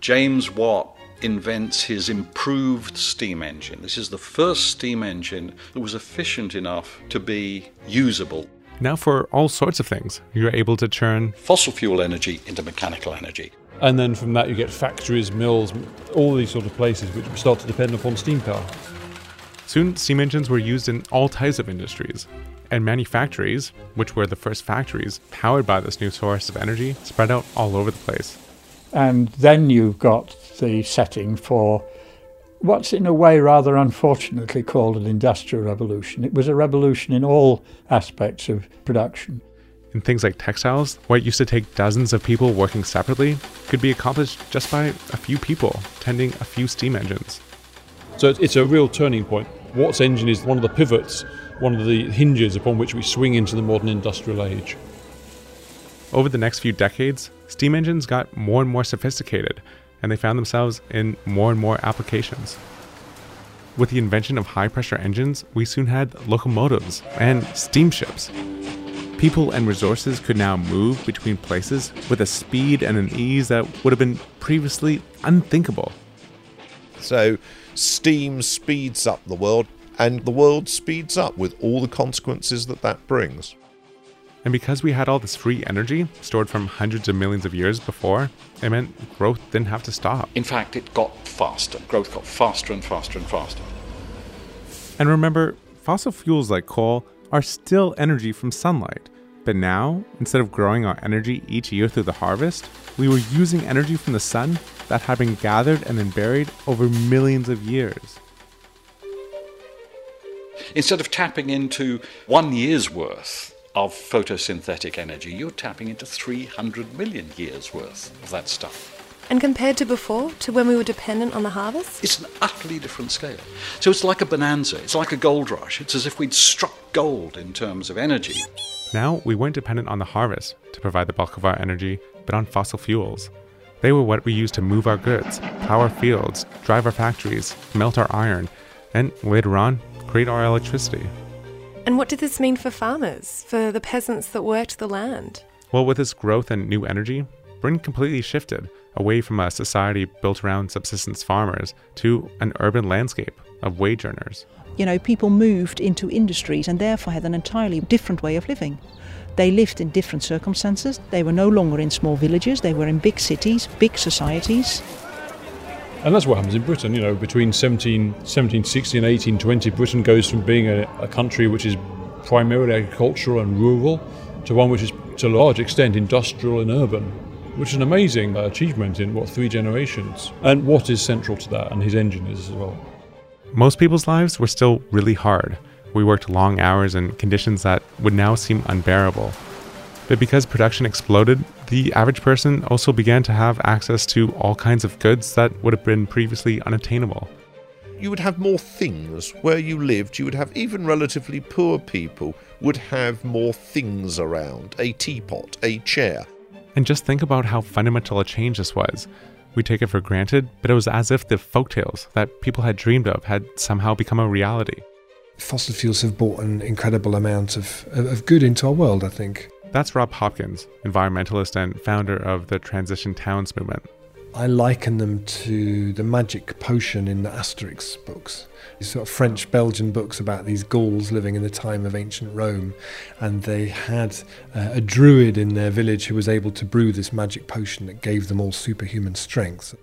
James Watt invents his improved steam engine. This is the first steam engine that was efficient enough to be usable. Now, for all sorts of things, you're able to turn fossil fuel energy into mechanical energy. And then from that, you get factories, mills, all these sort of places which start to depend upon steam power. Soon, steam engines were used in all types of industries, and manufactories, which were the first factories powered by this new source of energy, spread out all over the place. And then you've got the setting for what's in a way rather unfortunately called an industrial revolution. It was a revolution in all aspects of production. In things like textiles, what used to take dozens of people working separately could be accomplished just by a few people tending a few steam engines. So it's a real turning point. Watt's engine is one of the pivots, one of the hinges upon which we swing into the modern industrial age. Over the next few decades, steam engines got more and more sophisticated, and they found themselves in more and more applications. With the invention of high pressure engines, we soon had locomotives and steamships. People and resources could now move between places with a speed and an ease that would have been previously unthinkable. So, steam speeds up the world, and the world speeds up with all the consequences that that brings. And because we had all this free energy stored from hundreds of millions of years before, it meant growth didn't have to stop. In fact, it got faster. Growth got faster and faster and faster. And remember, fossil fuels like coal are still energy from sunlight. But now, instead of growing our energy each year through the harvest, we were using energy from the sun that had been gathered and then buried over millions of years. Instead of tapping into one year's worth of photosynthetic energy, you're tapping into 300 million years worth of that stuff. And compared to before, to when we were dependent on the harvest? It's an utterly different scale. So it's like a bonanza, it's like a gold rush. It's as if we'd struck gold in terms of energy. Now, we weren't dependent on the harvest to provide the bulk of our energy, but on fossil fuels. They were what we used to move our goods, plow our fields, drive our factories, melt our iron, and later on, create our electricity. And what did this mean for farmers, for the peasants that worked the land? Well, with this growth and new energy, Britain completely shifted away from a society built around subsistence farmers to an urban landscape of wage earners. You know, people moved into industries and therefore had an entirely different way of living. They lived in different circumstances. They were no longer in small villages, they were in big cities, big societies. And that's Watt happens in Britain. You know, between 17, 1760 and 1820, Britain goes from being a, a country which is primarily agricultural and rural to one which is, to a large extent, industrial and urban, which is an amazing uh, achievement in, what, three generations. And what is central to that, and his engine is as well. Most people's lives were still really hard. We worked long hours in conditions that would now seem unbearable. But because production exploded, the average person also began to have access to all kinds of goods that would have been previously unattainable. You would have more things where you lived. You would have even relatively poor people would have more things around a teapot, a chair. And just think about how fundamental a change this was. We take it for granted, but it was as if the folktales that people had dreamed of had somehow become a reality. Fossil fuels have brought an incredible amount of, of good into our world, I think. That's Rob Hopkins, environmentalist and founder of the Transition Towns movement. I liken them to the magic potion in the Asterix books. These sort of French Belgian books about these Gauls living in the time of ancient Rome, and they had uh, a druid in their village who was able to brew this magic potion that gave them all superhuman strength.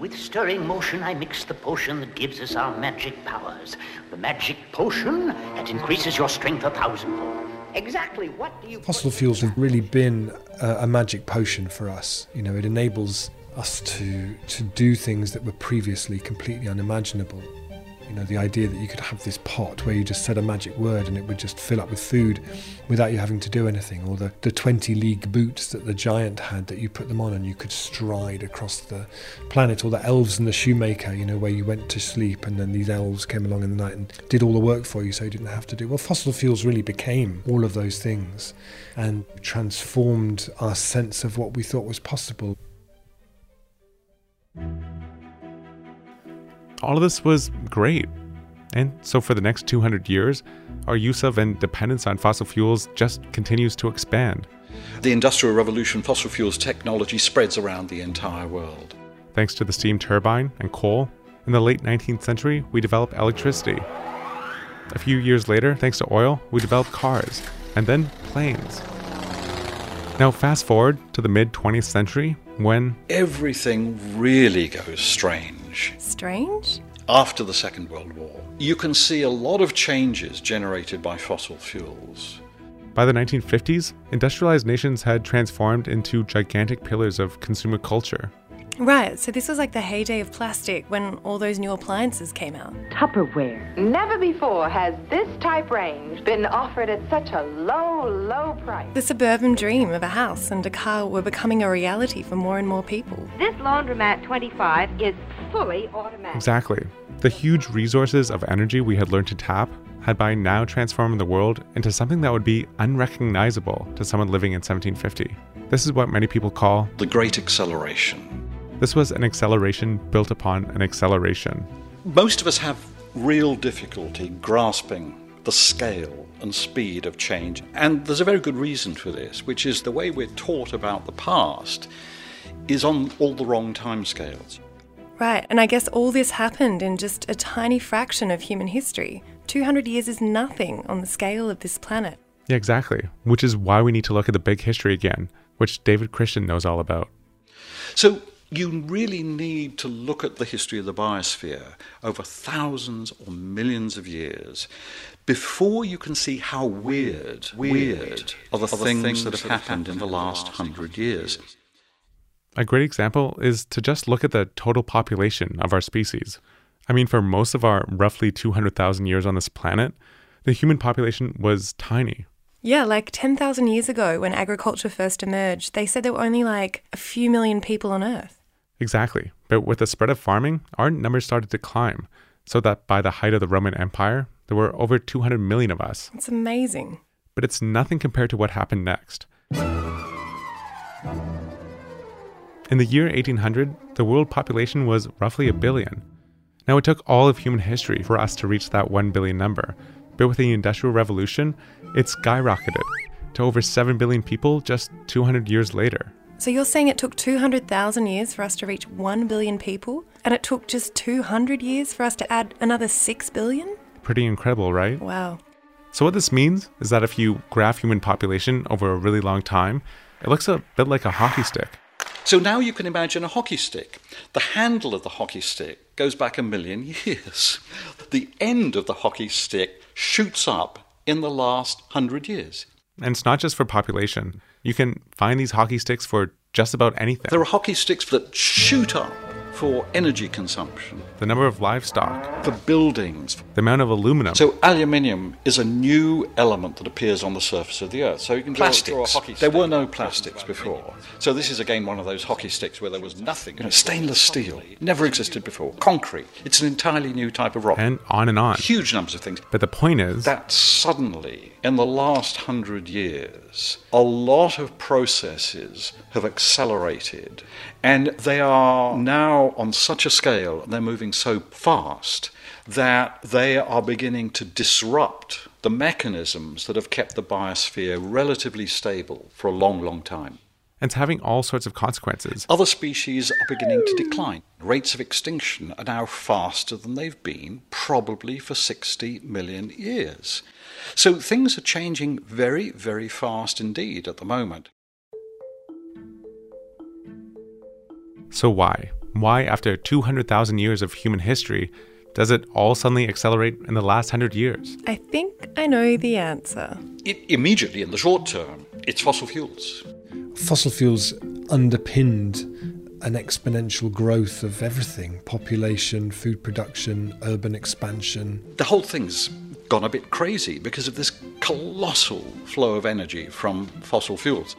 With stirring motion, I mix the potion that gives us our magic powers. The magic potion that increases your strength a thousandfold. Exactly what do you. Fossil fuels have really been a, a magic potion for us. You know, it enables us to to do things that were previously completely unimaginable. You know, the idea that you could have this pot where you just said a magic word and it would just fill up with food without you having to do anything, or the, the 20 league boots that the giant had that you put them on and you could stride across the planet, or the elves and the shoemaker, you know, where you went to sleep and then these elves came along in the night and did all the work for you so you didn't have to do. Well, fossil fuels really became all of those things and transformed our sense of what we thought was possible. All of this was great. And so, for the next 200 years, our use of and dependence on fossil fuels just continues to expand. The Industrial Revolution fossil fuels technology spreads around the entire world. Thanks to the steam turbine and coal, in the late 19th century, we developed electricity. A few years later, thanks to oil, we developed cars, and then planes. Now, fast forward to the mid 20th century when everything really goes strange. Strange? After the Second World War, you can see a lot of changes generated by fossil fuels. By the 1950s, industrialized nations had transformed into gigantic pillars of consumer culture. Right, so this was like the heyday of plastic when all those new appliances came out. Tupperware. Never before has this type range been offered at such a low, low price. The suburban dream of a house and a car were becoming a reality for more and more people. This Laundromat 25 is fully automatic. Exactly. The huge resources of energy we had learned to tap had by now transformed the world into something that would be unrecognizable to someone living in 1750. This is what many people call the Great Acceleration. This was an acceleration built upon an acceleration. Most of us have real difficulty grasping the scale and speed of change. And there's a very good reason for this, which is the way we're taught about the past is on all the wrong timescales. Right, and I guess all this happened in just a tiny fraction of human history. 200 years is nothing on the scale of this planet. Yeah, exactly. Which is why we need to look at the big history again, which David Christian knows all about. So, you really need to look at the history of the biosphere over thousands or millions of years before you can see how weird, weird are the, are the things, things, that have happened in the last hundred years. A great example is to just look at the total population of our species. I mean, for most of our roughly 200,000 years on this planet, the human population was tiny. Yeah, like 10,000 years ago when agriculture first emerged, they said there were only like a few million people on Earth. Exactly. But with the spread of farming, our numbers started to climb, so that by the height of the Roman Empire, there were over 200 million of us. It's amazing. But it's nothing compared to what happened next. In the year 1800, the world population was roughly a billion. Now, it took all of human history for us to reach that 1 billion number, but with the Industrial Revolution, it skyrocketed to over 7 billion people just 200 years later. So you're saying it took 200,000 years for us to reach 1 billion people, and it took just 200 years for us to add another 6 billion? Pretty incredible, right? Wow. So, what this means is that if you graph human population over a really long time, it looks a bit like a hockey stick. So now you can imagine a hockey stick. The handle of the hockey stick goes back a million years. The end of the hockey stick shoots up in the last hundred years. And it's not just for population. You can find these hockey sticks for just about anything. There are hockey sticks that shoot up for energy consumption. The number of livestock. For buildings. The amount of aluminum. So aluminium is a new element that appears on the surface of the Earth. So you can draw, plastics. Draw a hockey stick. There were no plastics before. So this is again one of those hockey sticks where there was nothing. You know, stainless steel never existed before. Concrete. It's an entirely new type of rock. And on and on. Huge numbers of things. But the point is that suddenly in the last hundred years, a lot of processes have accelerated, and they are now on such a scale, they're moving so fast, that they are beginning to disrupt the mechanisms that have kept the biosphere relatively stable for a long, long time. And it's having all sorts of consequences. Other species are beginning to decline. Rates of extinction are now faster than they've been, probably for 60 million years. So things are changing very, very fast indeed at the moment. So, why? Why, after 200,000 years of human history, does it all suddenly accelerate in the last hundred years? I think I know the answer. It, immediately, in the short term, it's fossil fuels. Fossil fuels underpinned an exponential growth of everything population, food production, urban expansion. The whole thing's gone a bit crazy because of this colossal flow of energy from fossil fuels.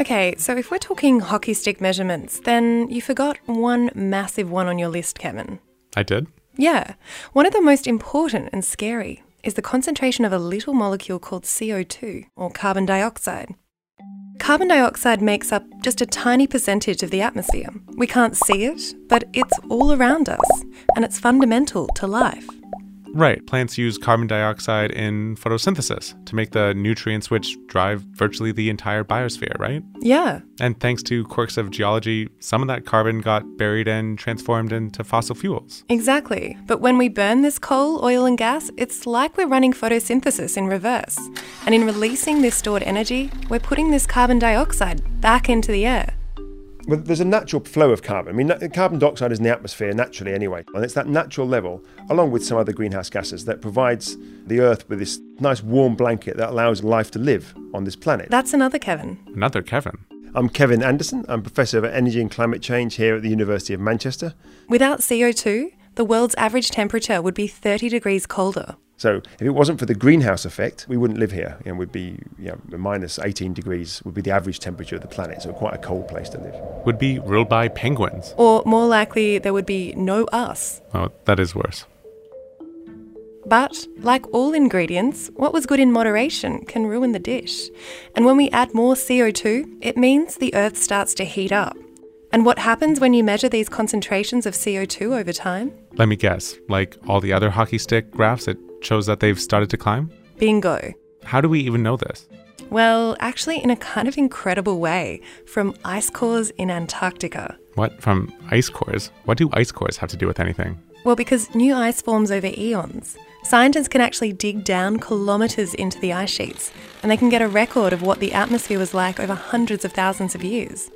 Okay, so if we're talking hockey stick measurements, then you forgot one massive one on your list, Kevin. I did? Yeah. One of the most important and scary is the concentration of a little molecule called CO2, or carbon dioxide. Carbon dioxide makes up just a tiny percentage of the atmosphere. We can't see it, but it's all around us, and it's fundamental to life. Right. Plants use carbon dioxide in photosynthesis to make the nutrients which drive virtually the entire biosphere, right? Yeah. And thanks to quirks of geology, some of that carbon got buried and transformed into fossil fuels. Exactly. But when we burn this coal, oil, and gas, it's like we're running photosynthesis in reverse. And in releasing this stored energy, we're putting this carbon dioxide back into the air well, there's a natural flow of carbon. I mean, carbon dioxide is in the atmosphere naturally anyway, and it's that natural level, along with some other greenhouse gases, that provides the Earth with this nice warm blanket that allows life to live on this planet. That's another Kevin. Another Kevin. I'm Kevin Anderson. I'm Professor of Energy and Climate Change here at the University of Manchester. Without CO2, the world's average temperature would be 30 degrees colder. So if it wasn't for the greenhouse effect, we wouldn't live here. You know, we'd be you know, minus 18 degrees would be the average temperature of the planet. So quite a cold place to live. Would be ruled by penguins. Or more likely, there would be no us. Oh, that is worse. But, like all ingredients, what was good in moderation can ruin the dish. And when we add more CO2, it means the Earth starts to heat up. And what happens when you measure these concentrations of CO2 over time? Let me guess. Like all the other hockey stick graphs, it shows that they've started to climb? Bingo. How do we even know this? Well, actually, in a kind of incredible way, from ice cores in Antarctica. What? From ice cores? What do ice cores have to do with anything? Well, because new ice forms over eons. Scientists can actually dig down kilometres into the ice sheets, and they can get a record of what the atmosphere was like over hundreds of thousands of years.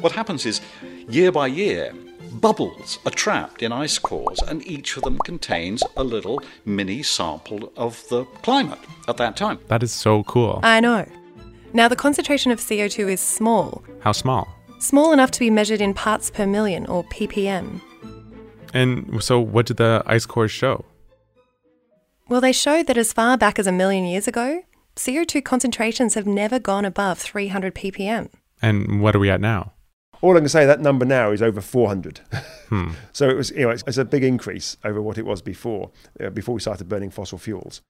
What happens is, year by year, bubbles are trapped in ice cores, and each of them contains a little mini sample of the climate at that time. That is so cool. I know. Now, the concentration of CO2 is small. How small? Small enough to be measured in parts per million, or ppm. And so, what did the ice cores show? Well, they showed that as far back as a million years ago, CO2 concentrations have never gone above 300 ppm. And what are we at now? All I can say that number now is over 400. Hmm. so it was, you know, it's, it's, a big increase over what it was before, uh, before we started burning fossil fuels.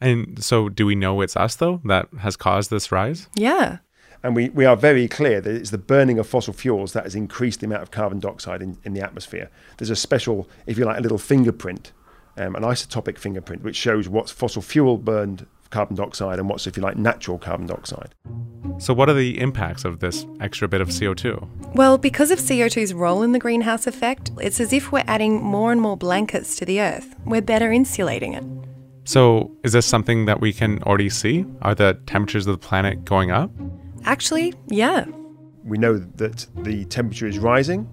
And so, do we know it's us though that has caused this rise? Yeah. And we, we are very clear that it's the burning of fossil fuels that has increased the amount of carbon dioxide in, in the atmosphere. There's a special, if you like, a little fingerprint, um, an isotopic fingerprint, which shows what's fossil fuel burned carbon dioxide and what's, if you like, natural carbon dioxide. So, what are the impacts of this extra bit of CO2? Well, because of CO2's role in the greenhouse effect, it's as if we're adding more and more blankets to the Earth. We're better insulating it. So, is this something that we can already see? Are the temperatures of the planet going up? Actually, yeah. We know that the temperature is rising.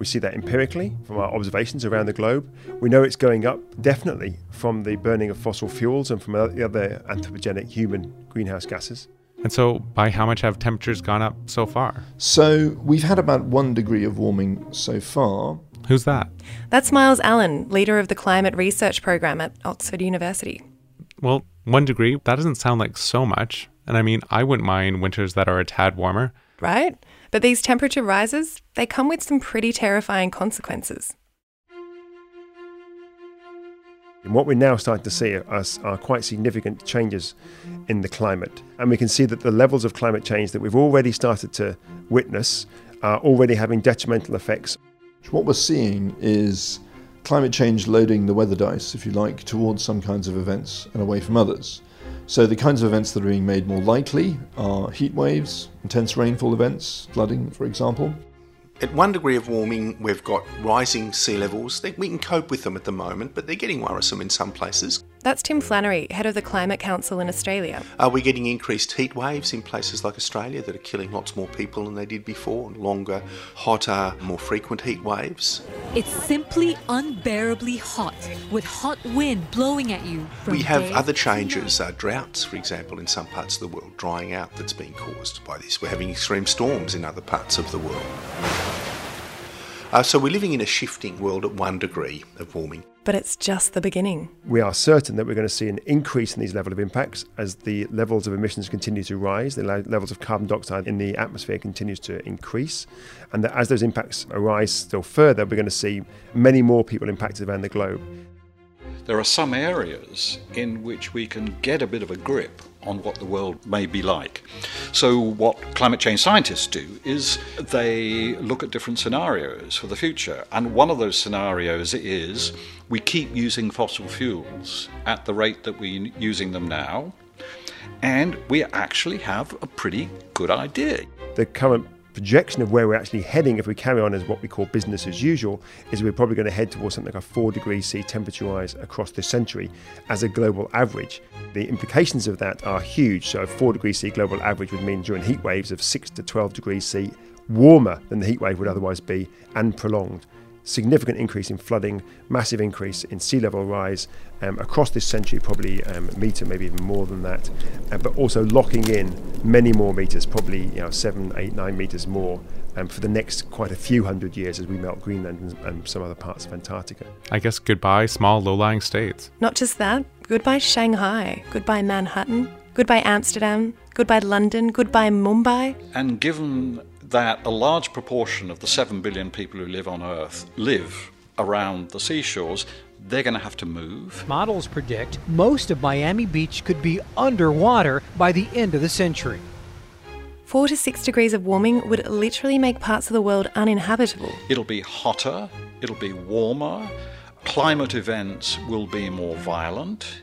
We see that empirically from our observations around the globe. We know it's going up definitely from the burning of fossil fuels and from the other anthropogenic human greenhouse gases. And so, by how much have temperatures gone up so far? So, we've had about one degree of warming so far. Who's that? That's Myles Allen, leader of the climate research program at Oxford University. Well, one degree, that doesn't sound like so much. And I mean, I wouldn't mind winters that are a tad warmer. Right? But these temperature rises, they come with some pretty terrifying consequences. And what we're now starting to see are, are, quite significant changes in the climate. And we can see that the levels of climate change that we've already started to witness are already having detrimental effects. What we're seeing is climate change loading the weather dice, if you like, towards some kinds of events and away from others. So the kinds of events that are being made more likely are heat waves, intense rainfall events, flooding, for example. At one degree of warming, we've got rising sea levels. We can cope with them at the moment, but they're getting worrisome in some places. That's Tim Flannery, head of the Climate Council in Australia. Are we getting increased heat waves in places like Australia that are killing lots more people than they did before? Longer, hotter, more frequent heat waves? It's simply unbearably hot, with hot wind blowing at you. we have other changes, uh, droughts, for example, in some parts of the world, drying out that's being caused by this. We're having extreme storms in other parts of the world. Uh, so we're living in a shifting world at one degree of warming. But it's just the beginning. We are certain that we're going to see an increase in these level of impacts as the levels of emissions continue to rise, the levels of carbon dioxide in the atmosphere continues to increase, and that as those impacts arise still further, we're going to see many more people impacted around the globe. There are some areas in which we can get a bit of a grip on what the world may be like. So, what climate change scientists do is they look at different scenarios for the future. And one of those scenarios is we keep using fossil fuels at the rate that we're using them now, and we actually have a pretty good idea. The current projection of where we're actually heading if we carry on as what we call business as usual is we're probably going to head towards something like a 4 degrees C temperature rise across this century as a global average. The implications of that are huge. So, a 4 degrees C global average would mean during heat waves of 6 to 12 degrees C warmer than the heat wave would otherwise be and prolonged. Significant increase in flooding, massive increase in sea level rise um, across this century, probably um, a metre, maybe even more than that, uh, but also locking in many more metres, probably you know seven, eight, nine metres more um, for the next quite a few hundred years as we melt Greenland and, and some other parts of Antarctica. I guess goodbye, small low lying states. Not just that, goodbye Shanghai, goodbye Manhattan, goodbye Amsterdam, goodbye London, goodbye Mumbai. And given that a large proportion of the 7 billion people who live on Earth live around the seashores, they're going to have to move. Models predict most of Miami Beach could be underwater by the end of the century. Four to six degrees of warming would literally make parts of the world uninhabitable. It'll be hotter, it'll be warmer, climate events will be more violent.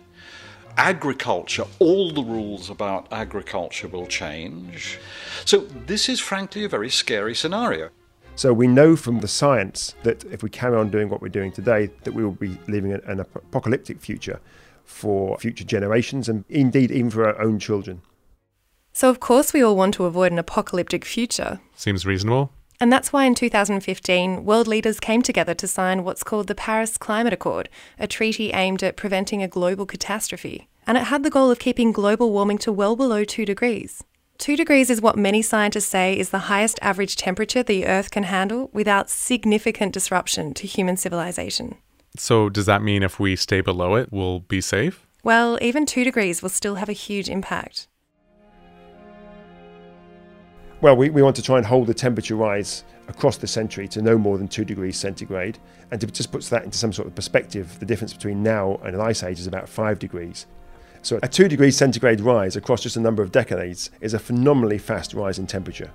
Agriculture, all the rules about agriculture will change. So, this is frankly a very scary scenario. So we know from the science that if we carry on doing what we're doing today, that we will be living an apocalyptic future for future generations and indeed even for our own children. So of course we all want to avoid an apocalyptic future. Seems reasonable. And that's why in 2015, world leaders came together to sign what's called the Paris Climate Accord, a treaty aimed at preventing a global catastrophe. And it had the goal of keeping global warming to well below 2 degrees. 2 degrees is what many scientists say is the highest average temperature the Earth can handle without significant disruption to human civilization. So, does that mean if we stay below it, we'll be safe? Well, even 2 degrees will still have a huge impact. Well, we, we want to try and hold the temperature rise across the century to no more than 2 degrees centigrade. And to just put that into some sort of perspective, the difference between now and an ice age is about 5 degrees. So a 2 degrees centigrade rise across just a number of decades is a phenomenally fast rise in temperature.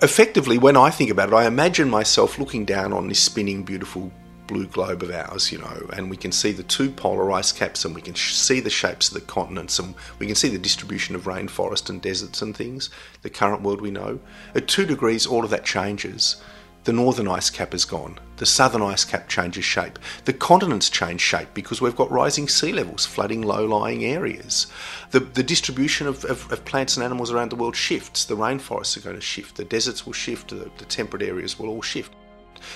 Effectively, when I think about it, I imagine myself looking down on this spinning, beautiful blue globe of ours, you know, and we can see the two polar ice caps and we can sh- see the shapes of the continents and we can see the distribution of rainforest and deserts and things, the current world we know. At two degrees, all of that changes. The northern ice cap is gone. The southern ice cap changes shape. The continents change shape because we've got rising sea levels flooding low lying areas. The, the distribution of, of, of, plants and animals around the world shifts. The rainforests are going to shift. The deserts will shift. The, the temperate areas will all shift.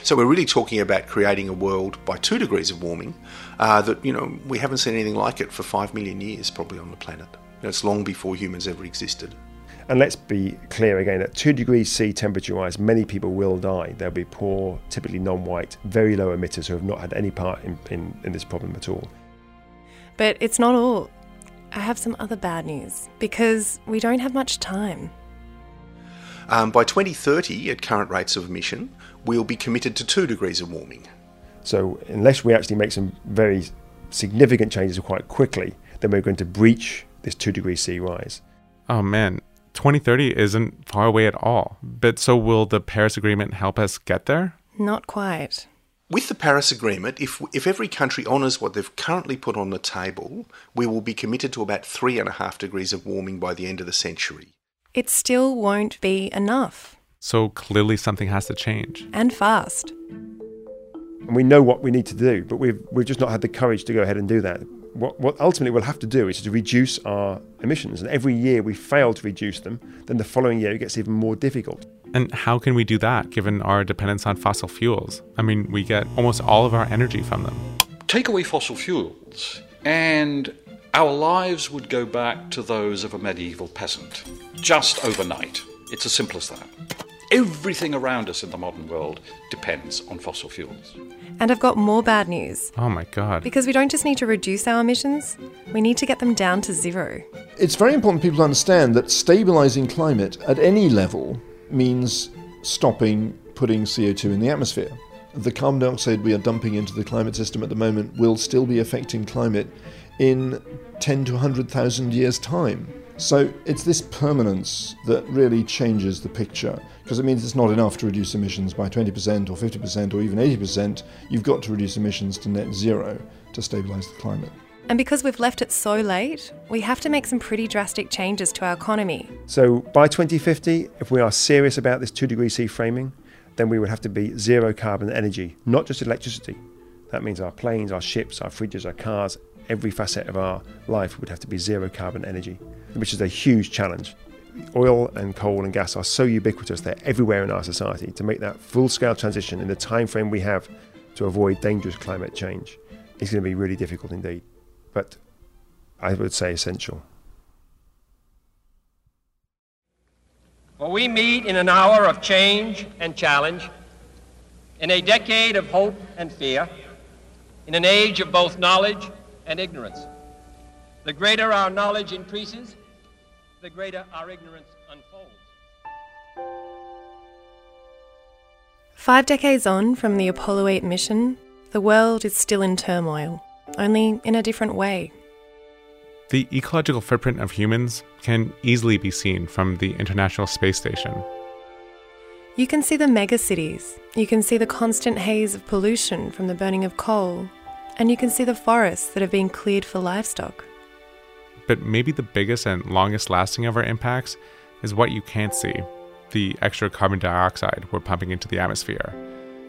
So we're really talking about creating a world by two degrees of warming uh, that you know we haven't seen anything like it for five million years, probably on the planet. You know, it's long before humans ever existed. And let's be clear again at 2 degrees C temperature rise, many people will die. They'll be poor, typically non white, very low emitters who have not had any part in, in, in this problem at all. But it's not all. I have some other bad news because we don't have much time. Um, by 2030, at current rates of emission, we'll be committed to two degrees of warming. So, unless we actually make some very significant changes quite quickly, then we're going to breach this two degrees C rise. Oh man, 2030 isn't far away at all. But so will the Paris Agreement help us get there? Not quite. With the Paris Agreement, if, if every country honours what they've currently put on the table, we will be committed to about three and a half degrees of warming by the end of the century. It still won't be enough. So clearly something has to change. And fast. And we know what we need to do, but we've, we've just not had the courage to go ahead and do that. What, what ultimately we'll have to do is to reduce our emissions. And every year we fail to reduce them, then the following year it gets even more difficult. And how can we do that given our dependence on fossil fuels? I mean, we get almost all of our energy from them. Take away fossil fuels, and our lives would go back to those of a medieval peasant, just overnight. It's as simple as that. Everything around us in the modern world depends on fossil fuels. And I've got more bad news. Oh my God. Because we don't just need to reduce our emissions, we need to get them down to zero. It's very important people understand that stabilizing climate at any level means stopping putting CO2 in the atmosphere. The carbon dioxide we are dumping into the climate system at the moment will still be affecting climate in 10 to 100,000 years' time. So it's this permanence that really changes the picture because it means it's not enough to reduce emissions by 20% or 50% or even 80%. You've got to reduce emissions to net zero to stabilise the climate. And because we've left it so late, we have to make some pretty drastic changes to our economy. So by 2050, if we are serious about this 2 degree C framing, then we would have to be zero carbon energy, not just electricity. That means our planes, our ships, our fridges, our cars, every facet of our life would have to be zero carbon energy, which is a huge challenge. oil and coal and gas are so ubiquitous, they're everywhere in our society. To make that full scale transition in the time frame we have to avoid dangerous climate change is going to be really difficult indeed. But I would say essential. For we meet in an hour of change and challenge, in a decade of hope and fear, in an age of both knowledge and ignorance. The greater our knowledge increases, the greater our ignorance unfolds. Five decades on from the Apollo 8 mission, the world is still in turmoil, only in a different way. The ecological footprint of humans can easily be seen from the International Space Station. You can see the megacities, you can see the constant haze of pollution from the burning of coal, and you can see the forests that have been cleared for livestock. But maybe the biggest and longest lasting of our impacts is what you can't see the extra carbon dioxide we're pumping into the atmosphere,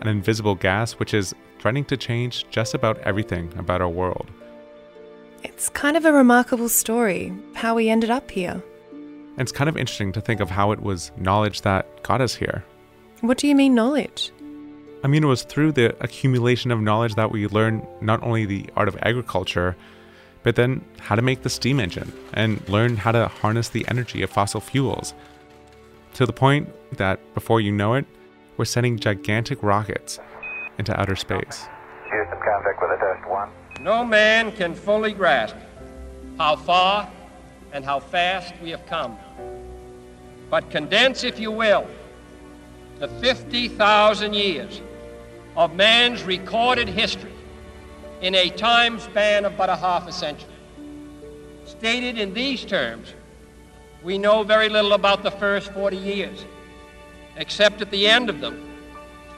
an invisible gas which is threatening to change just about everything about our world. It's kind of a remarkable story how we ended up here. And it's kind of interesting to think of how it was knowledge that got us here. What do you mean, knowledge? I mean, it was through the accumulation of knowledge that we learned not only the art of agriculture, but then how to make the steam engine and learn how to harness the energy of fossil fuels. To the point that before you know it, we're sending gigantic rockets into outer space. Houston, contact with a test one. No man can fully grasp how far and how fast we have come. But condense, if you will, the 50,000 years of man's recorded history in a time span of but a half a century. Stated in these terms, we know very little about the first 40 years, except at the end of them,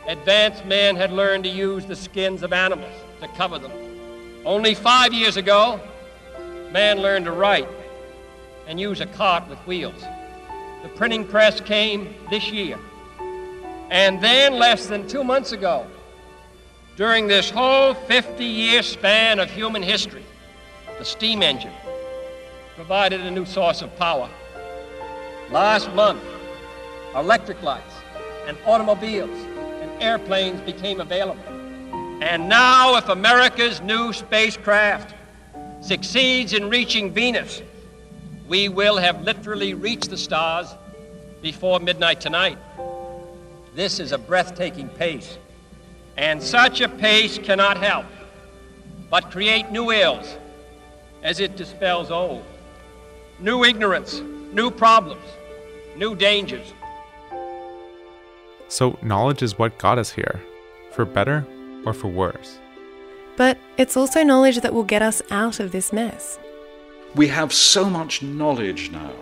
advanced man had learned to use the skins of animals to cover them. Only five years ago, man learned to write and use a cart with wheels. The printing press came this year. And then, less than two months ago, during this whole 50 year span of human history, the steam engine provided a new source of power. Last month, electric lights and automobiles and airplanes became available. And now, if America's new spacecraft succeeds in reaching Venus, we will have literally reached the stars before midnight tonight. This is a breathtaking pace, and such a pace cannot help but create new ills as it dispels old. New ignorance, new problems, new dangers. So, knowledge is what got us here, for better or for worse. But it's also knowledge that will get us out of this mess. We have so much knowledge now,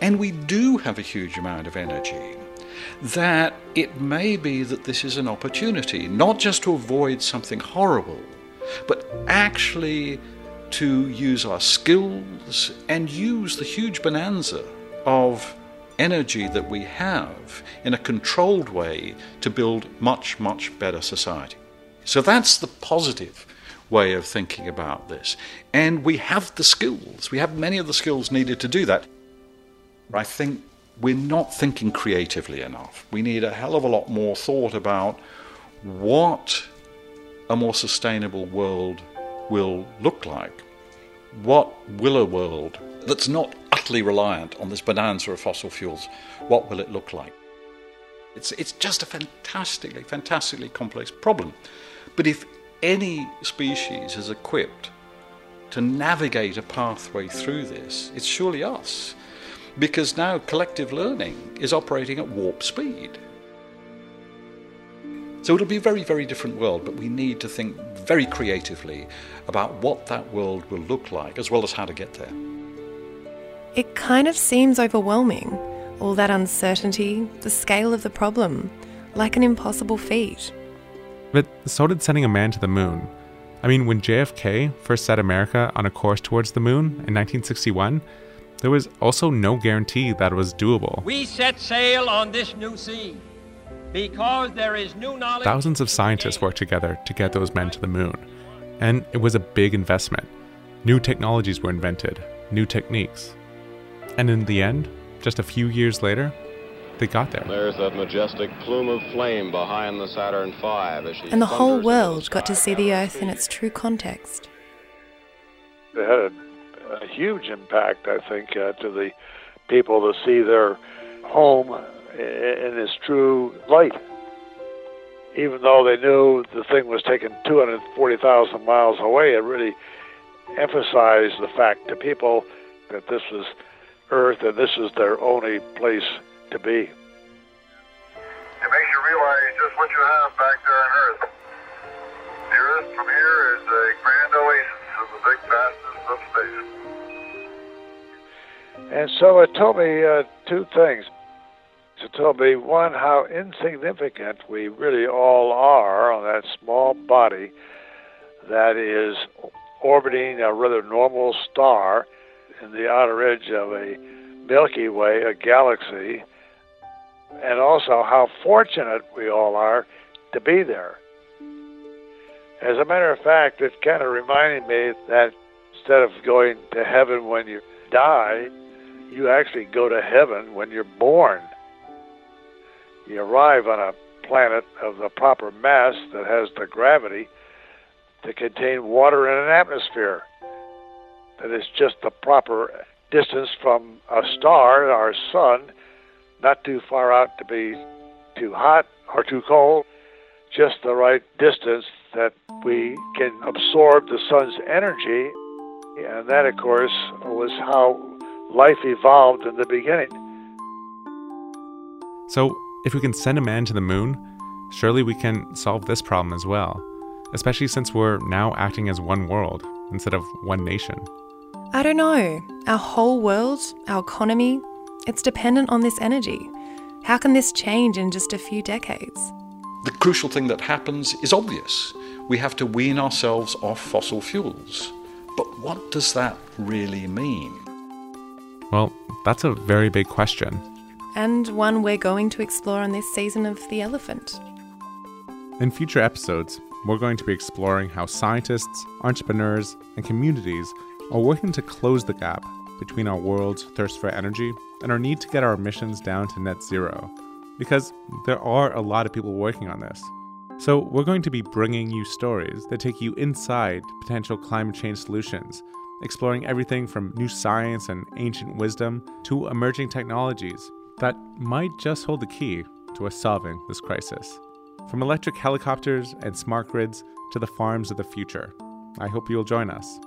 and we do have a huge amount of energy, that it may be that this is an opportunity, not just to avoid something horrible, but actually to use our skills and use the huge bonanza of energy that we have in a controlled way to build much, much better society. So that's the positive way of thinking about this. And we have the skills, we have many of the skills needed to do that. I think we're not thinking creatively enough. We need a hell of a lot more thought about what a more sustainable world will look like. What will a world that's not utterly reliant on this bonanza of fossil fuels, what will it look like? It's, it's just a fantastically, fantastically complex problem. But if any species is equipped to navigate a pathway through this, it's surely us. Because now collective learning is operating at warp speed. So it'll be a very, very different world, but we need to think very creatively about what that world will look like, as well as how to get there. It kind of seems overwhelming. All that uncertainty, the scale of the problem, like an impossible feat. But so did sending a man to the moon. I mean, when JFK first set America on a course towards the moon in 1961, there was also no guarantee that it was doable. We set sail on this new sea because there is new knowledge. Thousands of scientists worked together to get those men to the moon, and it was a big investment. New technologies were invented, new techniques. And in the end, just a few years later, they got there. There's that majestic plume of flame behind the Saturn V as she And the whole thunders world got to see the Earth in its true context. It had a, a huge impact, I think, uh, to the people to see their home in its true light. Even though they knew the thing was taken 240,000 miles away, it really emphasized the fact to people that this was Earth and this is their only place to be. It makes you realize just what you have back there on Earth. The Earth from here is a grand oasis the big. And so it told me uh, two things. It told me, one, how insignificant we really all are on that small body that is orbiting a rather normal star in the outer edge of a Milky Way, a galaxy, and also how fortunate we all are to be there. As a matter of fact, it kind of reminded me that instead of going to heaven when you die, you actually go to heaven when you're born. You arrive on a planet of the proper mass that has the gravity to contain water in an atmosphere. That is just the proper distance from a star, our sun, not too far out to be too hot or too cold, just the right distance that we can absorb the sun's energy. And that, of course, was how life evolved in the beginning. So, if we can send a man to the moon, surely we can solve this problem as well, especially since we're now acting as one world instead of one nation. I don't know. Our whole world, our economy, it's dependent on this energy. How can this change in just a few decades? The crucial thing that happens is obvious. We have to wean ourselves off fossil fuels. But what does that really mean? Well, that's a very big question. And one we're going to explore on this season of The Elephant. In future episodes, we're going to be exploring how scientists, entrepreneurs, and communities are working to close the gap between our world's thirst for energy and our need to get our emissions down to net zero. Because there are a lot of people working on this. So, we're going to be bringing you stories that take you inside potential climate change solutions, exploring everything from new science and ancient wisdom to emerging technologies that might just hold the key to us solving this crisis. From electric helicopters and smart grids to the farms of the future. I hope you'll join us.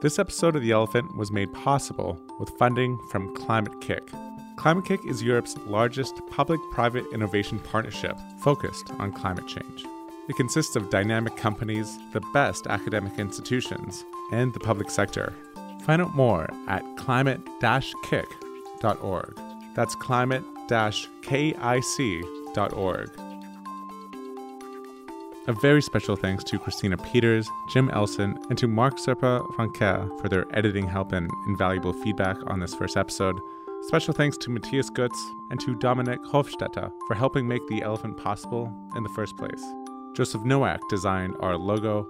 This episode of The Elephant was made possible with funding from Climate-KIC. Climate-KIC is Europe's largest public private innovation partnership focused on climate change. It consists of dynamic companies, the best academic institutions, and the public sector. Find out more at climate kick.org. That's climate kic.org. A very special thanks to Christina Peters, Jim Elson, and to Mark Serpa Franquer for their editing help and invaluable feedback on this first episode. Special thanks to Matthias Gutz and to Dominik Hofstetter for helping make the elephant possible in the first place. Joseph Nowak designed our logo,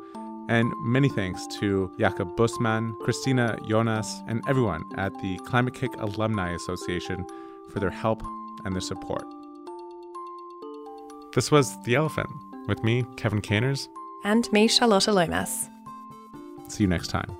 and many thanks to Jakob Busman, Christina Jonas, and everyone at the Climate-KIC Alumni Association for their help and their support. This was The Elephant with me, Kevin Caners. And me, Charlotta Lomas. See you next time.